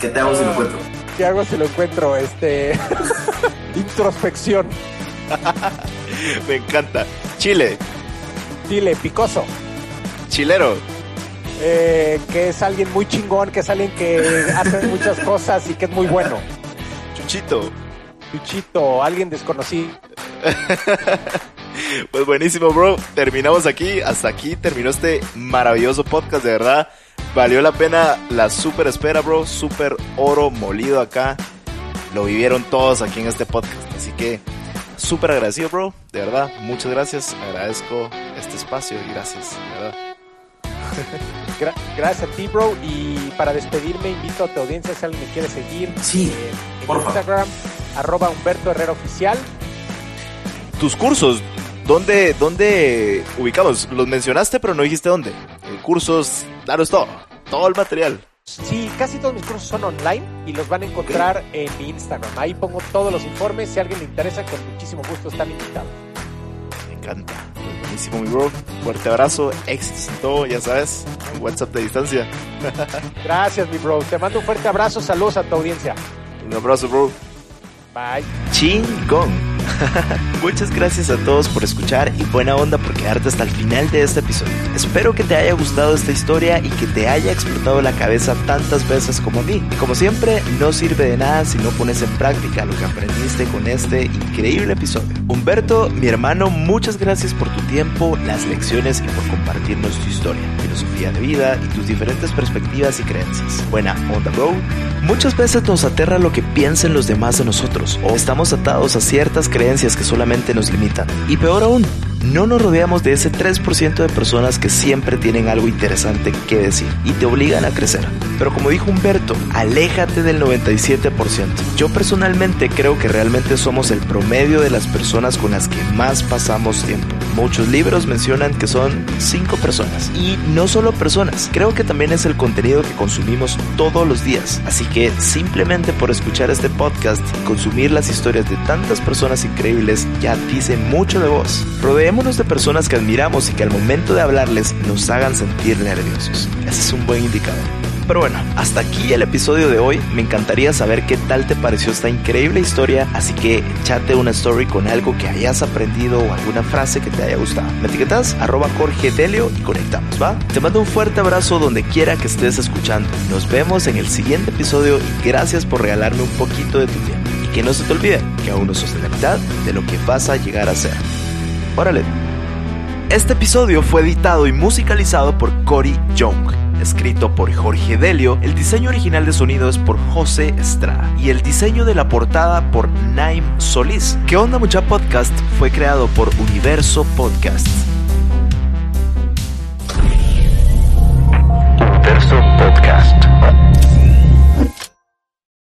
¿Qué te hago si lo encuentro? ¿Qué hago si lo encuentro? Este. Introspección. Me encanta. Chile, Dile, picoso. chilero, Eh, que es alguien muy chingón, que es alguien que hace muchas cosas y que es muy bueno. chuchito. Luchito, alguien desconocido. Pues buenísimo, bro. Terminamos aquí. Hasta aquí terminó este maravilloso podcast, de verdad. Valió la pena la super espera, bro. Super oro molido acá. Lo vivieron todos aquí en este podcast. Así que súper agradecido, bro. De verdad, muchas gracias. Agradezco este espacio y gracias, de verdad. Gra- gracias a ti, bro. Y para despedirme, invito a tu audiencia si alguien me quiere seguir Sí, eh, en porfa. Instagram, arroba Humberto Herrera Oficial. Tus cursos, ¿dónde, dónde ubicamos? Los mencionaste, pero no dijiste dónde. Eh, cursos, claro, es todo. Todo el material. Sí, casi todos mis cursos son online y los van a encontrar en mi Instagram. Ahí pongo todos los informes. Si a alguien le interesa, con muchísimo gusto están invitados. Me encanta. Pues buenísimo, mi bro. Fuerte abrazo, todo, ya sabes. WhatsApp de distancia. Gracias, mi bro. Te mando un fuerte abrazo. Saludos a tu audiencia. Un abrazo, bro. Bye. Chingón. Muchas gracias a todos por escuchar y buena onda por quedarte hasta el final de este episodio. Espero que te haya gustado esta historia y que te haya explotado la cabeza tantas veces como a mí. Y como siempre, no sirve de nada si no pones en práctica lo que aprendiste con este increíble episodio. Humberto, mi hermano, muchas gracias por tu tiempo, las lecciones y por compartirnos tu historia, filosofía de vida y tus diferentes perspectivas y creencias. Buena onda, bro. Muchas veces nos aterra lo que piensen los demás de nosotros o estamos atados a ciertas creencias que solamente nos limitan. Y peor aún, no nos rodeamos de ese 3% de personas que siempre tienen algo interesante que decir y te obligan a crecer. Pero como dijo Humberto, aléjate del 97%. Yo personalmente creo que realmente somos el promedio de las personas con las que más pasamos tiempo. Muchos libros mencionan que son 5 personas. Y no solo personas, creo que también es el contenido que consumimos todos los días. Así que simplemente por escuchar este podcast y consumir las historias de tantas personas increíbles ya dice mucho de vos. Rodeémonos de personas que admiramos y que al momento de hablarles nos hagan sentir nerviosos. Ese es un buen indicador. Pero bueno, hasta aquí el episodio de hoy. Me encantaría saber qué tal te pareció esta increíble historia, así que chate una story con algo que hayas aprendido o alguna frase que te haya gustado. Me etiquetas arroba Jorge Delio y conectamos, ¿va? Te mando un fuerte abrazo donde quiera que estés escuchando. Nos vemos en el siguiente episodio y gracias por regalarme un poquito de tu tiempo. Y que no se te olvide que aún no sos la mitad de lo que vas a llegar a ser. Este episodio fue editado y musicalizado por Cory Young. Escrito por Jorge Delio, el diseño original de sonido es por José Estrada y el diseño de la portada por Naim Solís. ¿Qué onda mucha podcast? Fue creado por Universo Podcasts. Universo Podcast.